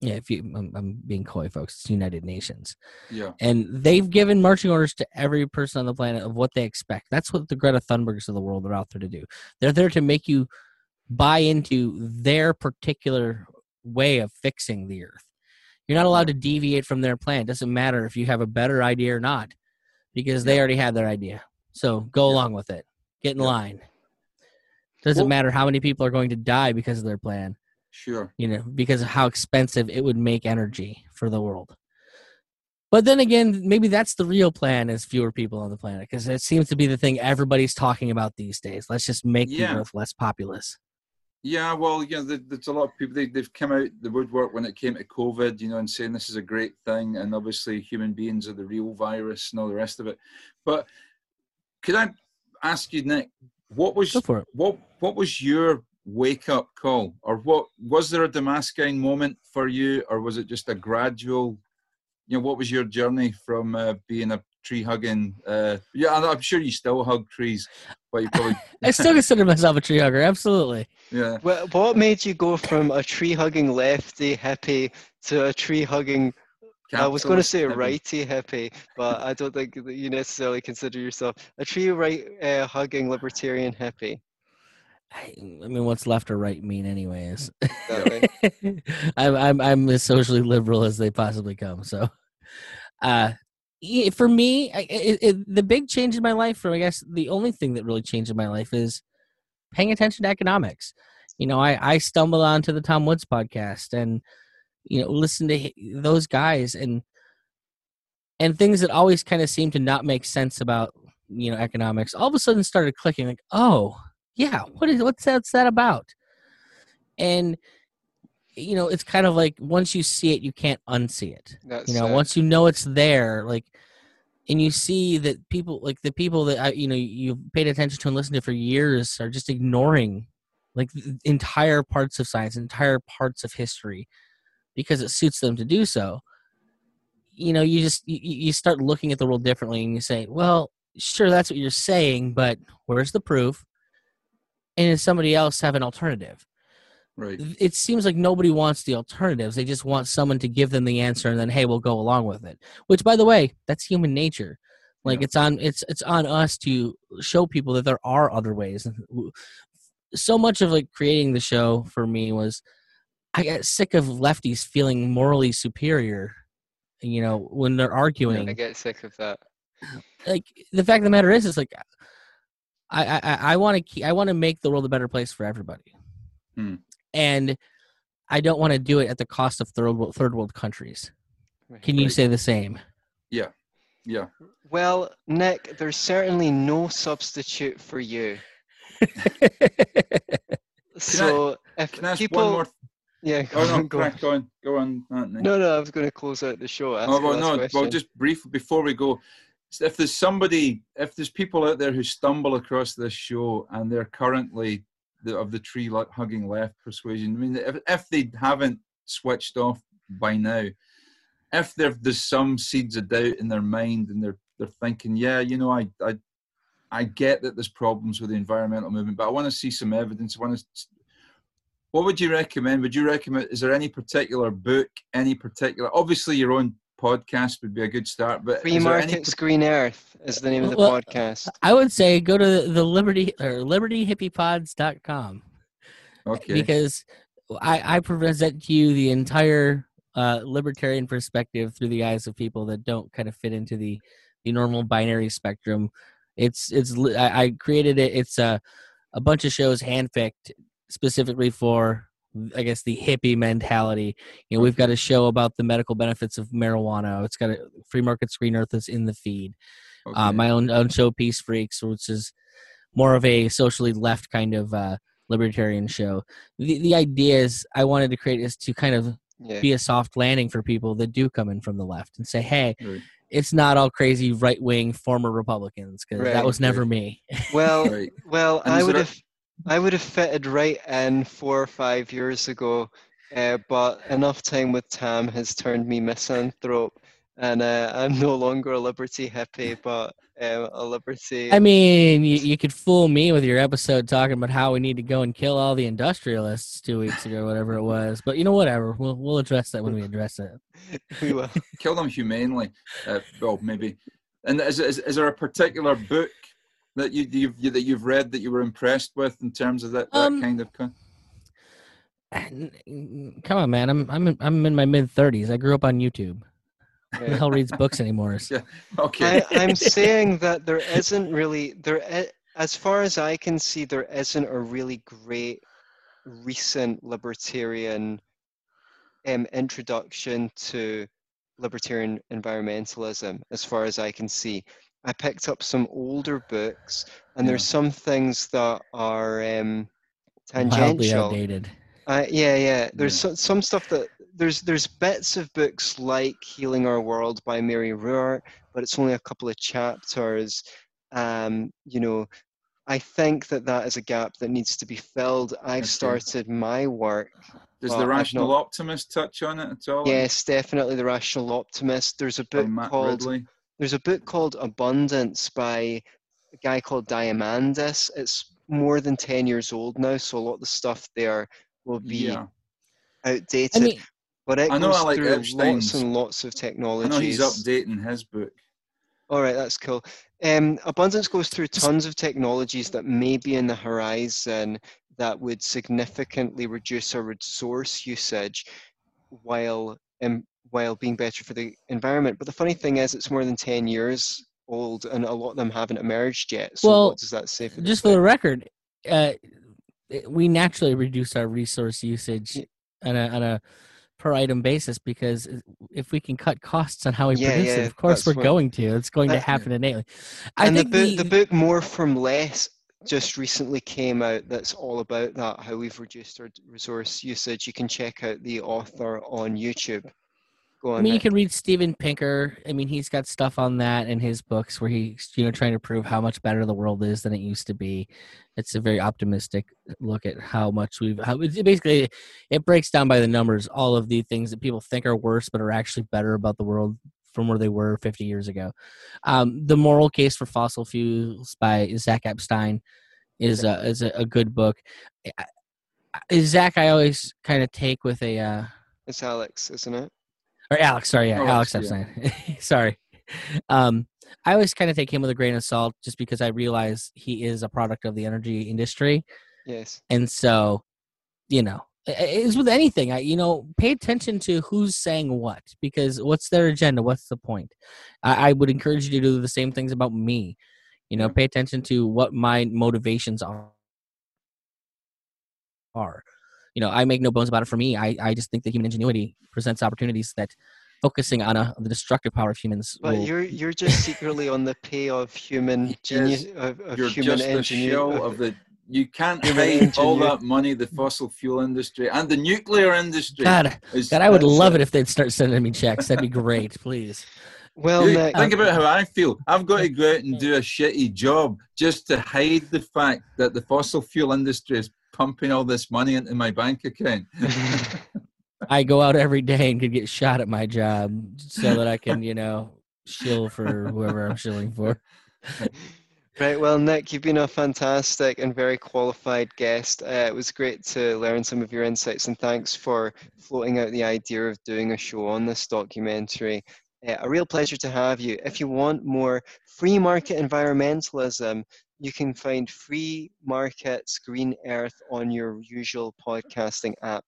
Yeah. If you, I'm, I'm being coy, folks. It's United Nations Yeah. and they've given marching orders to every person on the planet of what they expect. That's what the Greta Thunbergs of the world are out there to do. They're there to make you buy into their particular way of fixing the earth. You're not allowed to deviate from their plan. It doesn't matter if you have a better idea or not, because they Yeah. already have their idea. So go Yeah. along with it. Get in Yeah. line. Doesn't Well- matter how many people are going to die because of their plan Sure. you know, because of how expensive it would make energy for the world. But then again, maybe that's the real plan is fewer people on the planet because it seems to be the thing everybody's talking about these days. Let's just make Yeah. the earth less populous. Yeah, well, yeah, there, there's a lot of people. They, they've come out the woodwork when it came to COVID, you know, and saying this is a great thing, and obviously human beings are the real virus and all the rest of it. But could I ask you, Nick, what was Go for it. what what was your wake up call, or what was there a Damascene moment for you, or was it just a gradual? You know, what was your journey from uh, being a tree hugging? Uh, yeah, I'm- I'm sure you still hug trees, but you probably I still consider myself a tree hugger. Absolutely. yeah. Well, what made you go from a tree hugging lefty hippie to a tree hugging? I was going to say a righty hippie, but I don't think that you necessarily consider yourself a tree right uh, hugging libertarian hippie. I, I mean, what's left or right mean, anyways? Exactly. I'm I'm I'm as socially liberal as they possibly come. So, uh, for me, I, it, it, the big change in my life, or I guess the only thing that really changed in my life is paying attention to economics. You know, I I stumbled onto the Tom Woods podcast and you know listen to those guys and and things that always kind of seemed to not make sense about you know economics all of a sudden started clicking like oh yeah what is what's that, what's that about? And you know it's kind of like once you see it you can't unsee it. That's you know it. once you know it's there like and you see that people like the people that I, you know you've paid attention to and listened to for years are just ignoring like entire parts of science entire parts of history because it suits them to do so. You know you just you, you start looking at the world differently and you say well sure that's what you're saying but where's the proof and does somebody else have an alternative Right. it seems like nobody wants the alternatives. They just want someone to give them the answer, and then hey, we'll go along with it. Which, by the way, that's human nature. Like Yeah. it's on it's it's on us to show people that there are other ways. So much of like creating the show for me was I get sick of lefties feeling morally superior. You know, when they're arguing I get sick of that. like the fact of the matter is, is like I I I want to keep I want to make the world a better place for everybody, Hmm. and I don't want to do it at the cost of third world, third world countries. Can you Right. say the same? Yeah. Yeah. Well, Nick, there's certainly no substitute for you. So if Can I ask people, one more? yeah, go Oh no, on, go on. crack on. Go on, No, no, I was going to close out the show. Ask Oh, well, no, question. well, just briefly before we go, if there's somebody, if there's people out there who stumble across this show and they're currently the, of the tree hugging left persuasion, I mean, if, if they haven't switched off by now, if there's some seeds of doubt in their mind and they're they're thinking, yeah, you know, I I I get that there's problems with the environmental movement, but I want to see some evidence. I want to. What would you recommend? Would you recommend? Is there any particular book? Any particular? Obviously, your own podcast would be a good start. But Free Markets any... Green Earth is the name of the well, podcast. I would say go to the Liberty or LibertyHippiePods.com. Okay. Because I I present to you the entire uh, libertarian perspective through the eyes of people that don't kind of fit into the the normal binary spectrum. It's it's I, I created it. It's a a bunch of shows handpicked specifically for I guess the hippie mentality. You know, we've got a show about the medical benefits of marijuana. It's got a free market Green Earth is in the feed. Uh, okay. Uh, my own own show, Peace Freaks, which is more of a socially left kind of uh, libertarian show. The the idea is I wanted to create is to kind of yeah. be a soft landing for people that do come in from the left and say, hey. Right. It's not all crazy right wing former Republicans because right, that was never right. me. Well, well, I would have I would have fitted right in four or five years ago, uh, but enough time with Tam has turned me misanthrope, and uh, I'm no longer a liberty hippie, but um, a liberty. I mean, you, you could fool me with your episode talking about how we need to go and kill all the industrialists two weeks ago, whatever it was. But you know, whatever. We'll we'll address that when we address it. we will kill them humanely. Uh, well, maybe. And is, is, is there a particular book that you you've you, that you've read that you were impressed with in terms of that, that um, kind of con- come on man i'm i'm in, i'm in my mid 30s i grew up on youtube. Who the hell reads books anymore? Yeah okay. I, i'm saying that there isn't really there as far as i can see there isn't a really great recent libertarian um, introduction to libertarian environmentalism as far as i can see I picked up some older books, and yeah. there's some things that are um, tangential. outdated. Uh, yeah, yeah. There's yeah. some stuff that there's there's bits of books like Healing Our World by Mary Ruwart, but it's only a couple of chapters. Um, you know, I think that that is a gap that needs to be filled. I've started my work. Does the Rational not, Optimist touch on it at all? Yes, definitely the Rational Optimist. There's a book called Ridley. There's a book called Abundance by a guy called Diamandis. It's more than 10 years old now, so a lot of the stuff there will be yeah. outdated. I mean, but it I know goes I like through Epstein's, lots and lots of technologies. I know he's updating his book. All right, that's cool. Um, Abundance goes through tons of technologies that may be in the horizon that would significantly reduce our resource usage while um, while being better for the environment. But the funny thing is, it's more than 10 years old and a lot of them haven't emerged yet. So, well, what does that say for Just for the record, uh, we naturally reduce our resource usage yeah. on, a, on a per item basis because if we can cut costs on how we yeah, produce yeah, it, of course we're what, going to. It's going to happen innately. I and think the book, the book More from Less just recently came out that's all about that how we've reduced our resource usage you can check out the author on youtube Go on. I mean, you can read Steven Pinker. I mean, he's got stuff on that in his books where he's you know trying to prove how much better the world is than it used to be. It's a very optimistic look at how much we've. How, basically, it breaks down by the numbers all of the things that people think are worse but are actually better about the world from where they were 50 years ago. Um, the Moral Case for Fossil Fuels by Zach Epstein is a, is a, a good book. Zach, I always kind of take with a. Uh, it's Alex, isn't it? Or Alex. Sorry, yeah, Alex, Alex Epstein. Yeah. sorry. Um, I always kind of take him with a grain of salt, just because I realize he is a product of the energy industry. Yes. And so, you know, it's with anything. I, you know, pay attention to who's saying what, because what's their agenda? What's the point? I, I would encourage you to do the same things about me. You know, pay attention to what my motivations are. Are you know, I make no bones about it. For me, I, I just think that human ingenuity presents opportunities that focusing on a, the destructive power of humans. But will... you're you're just secretly on the pay of human genius of, of you're human just engineer. shell of the you can't pay all that money the fossil fuel industry and the nuclear industry. God, is, God, I would love it if they'd start sending me checks. That'd be great, please. Well, You Nick, think about how I feel. I've got to go out and do a shitty job just to hide the fact that the fossil fuel industry is pumping all this money into my bank account. I go out every day and could get shot at my job so that I can, you know, shill for whoever I'm shilling for. Right, well, Nick, you've been a fantastic and very qualified guest. Uh, it was great to learn some of your insights, and thanks for floating out the idea of doing a show on this documentary. Uh, a real pleasure to have you. If you want more free market environmentalism, you can find Free Markets Green Earth on your usual podcasting app.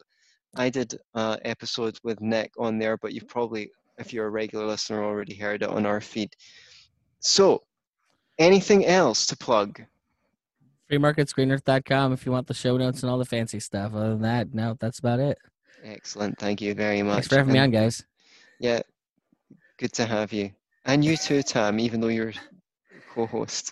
I did uh, an episode with Nick on there, but you've probably, if you're a regular listener, already heard it on our feed. So, anything else to plug? Freemarketsgreenearth.com if you want the show notes and all the fancy stuff. Other than that, no, that's about it. Excellent. Thank you very much. Thanks for having me on, guys. Yeah, good to have you. And you too, Tam, even though you're co host.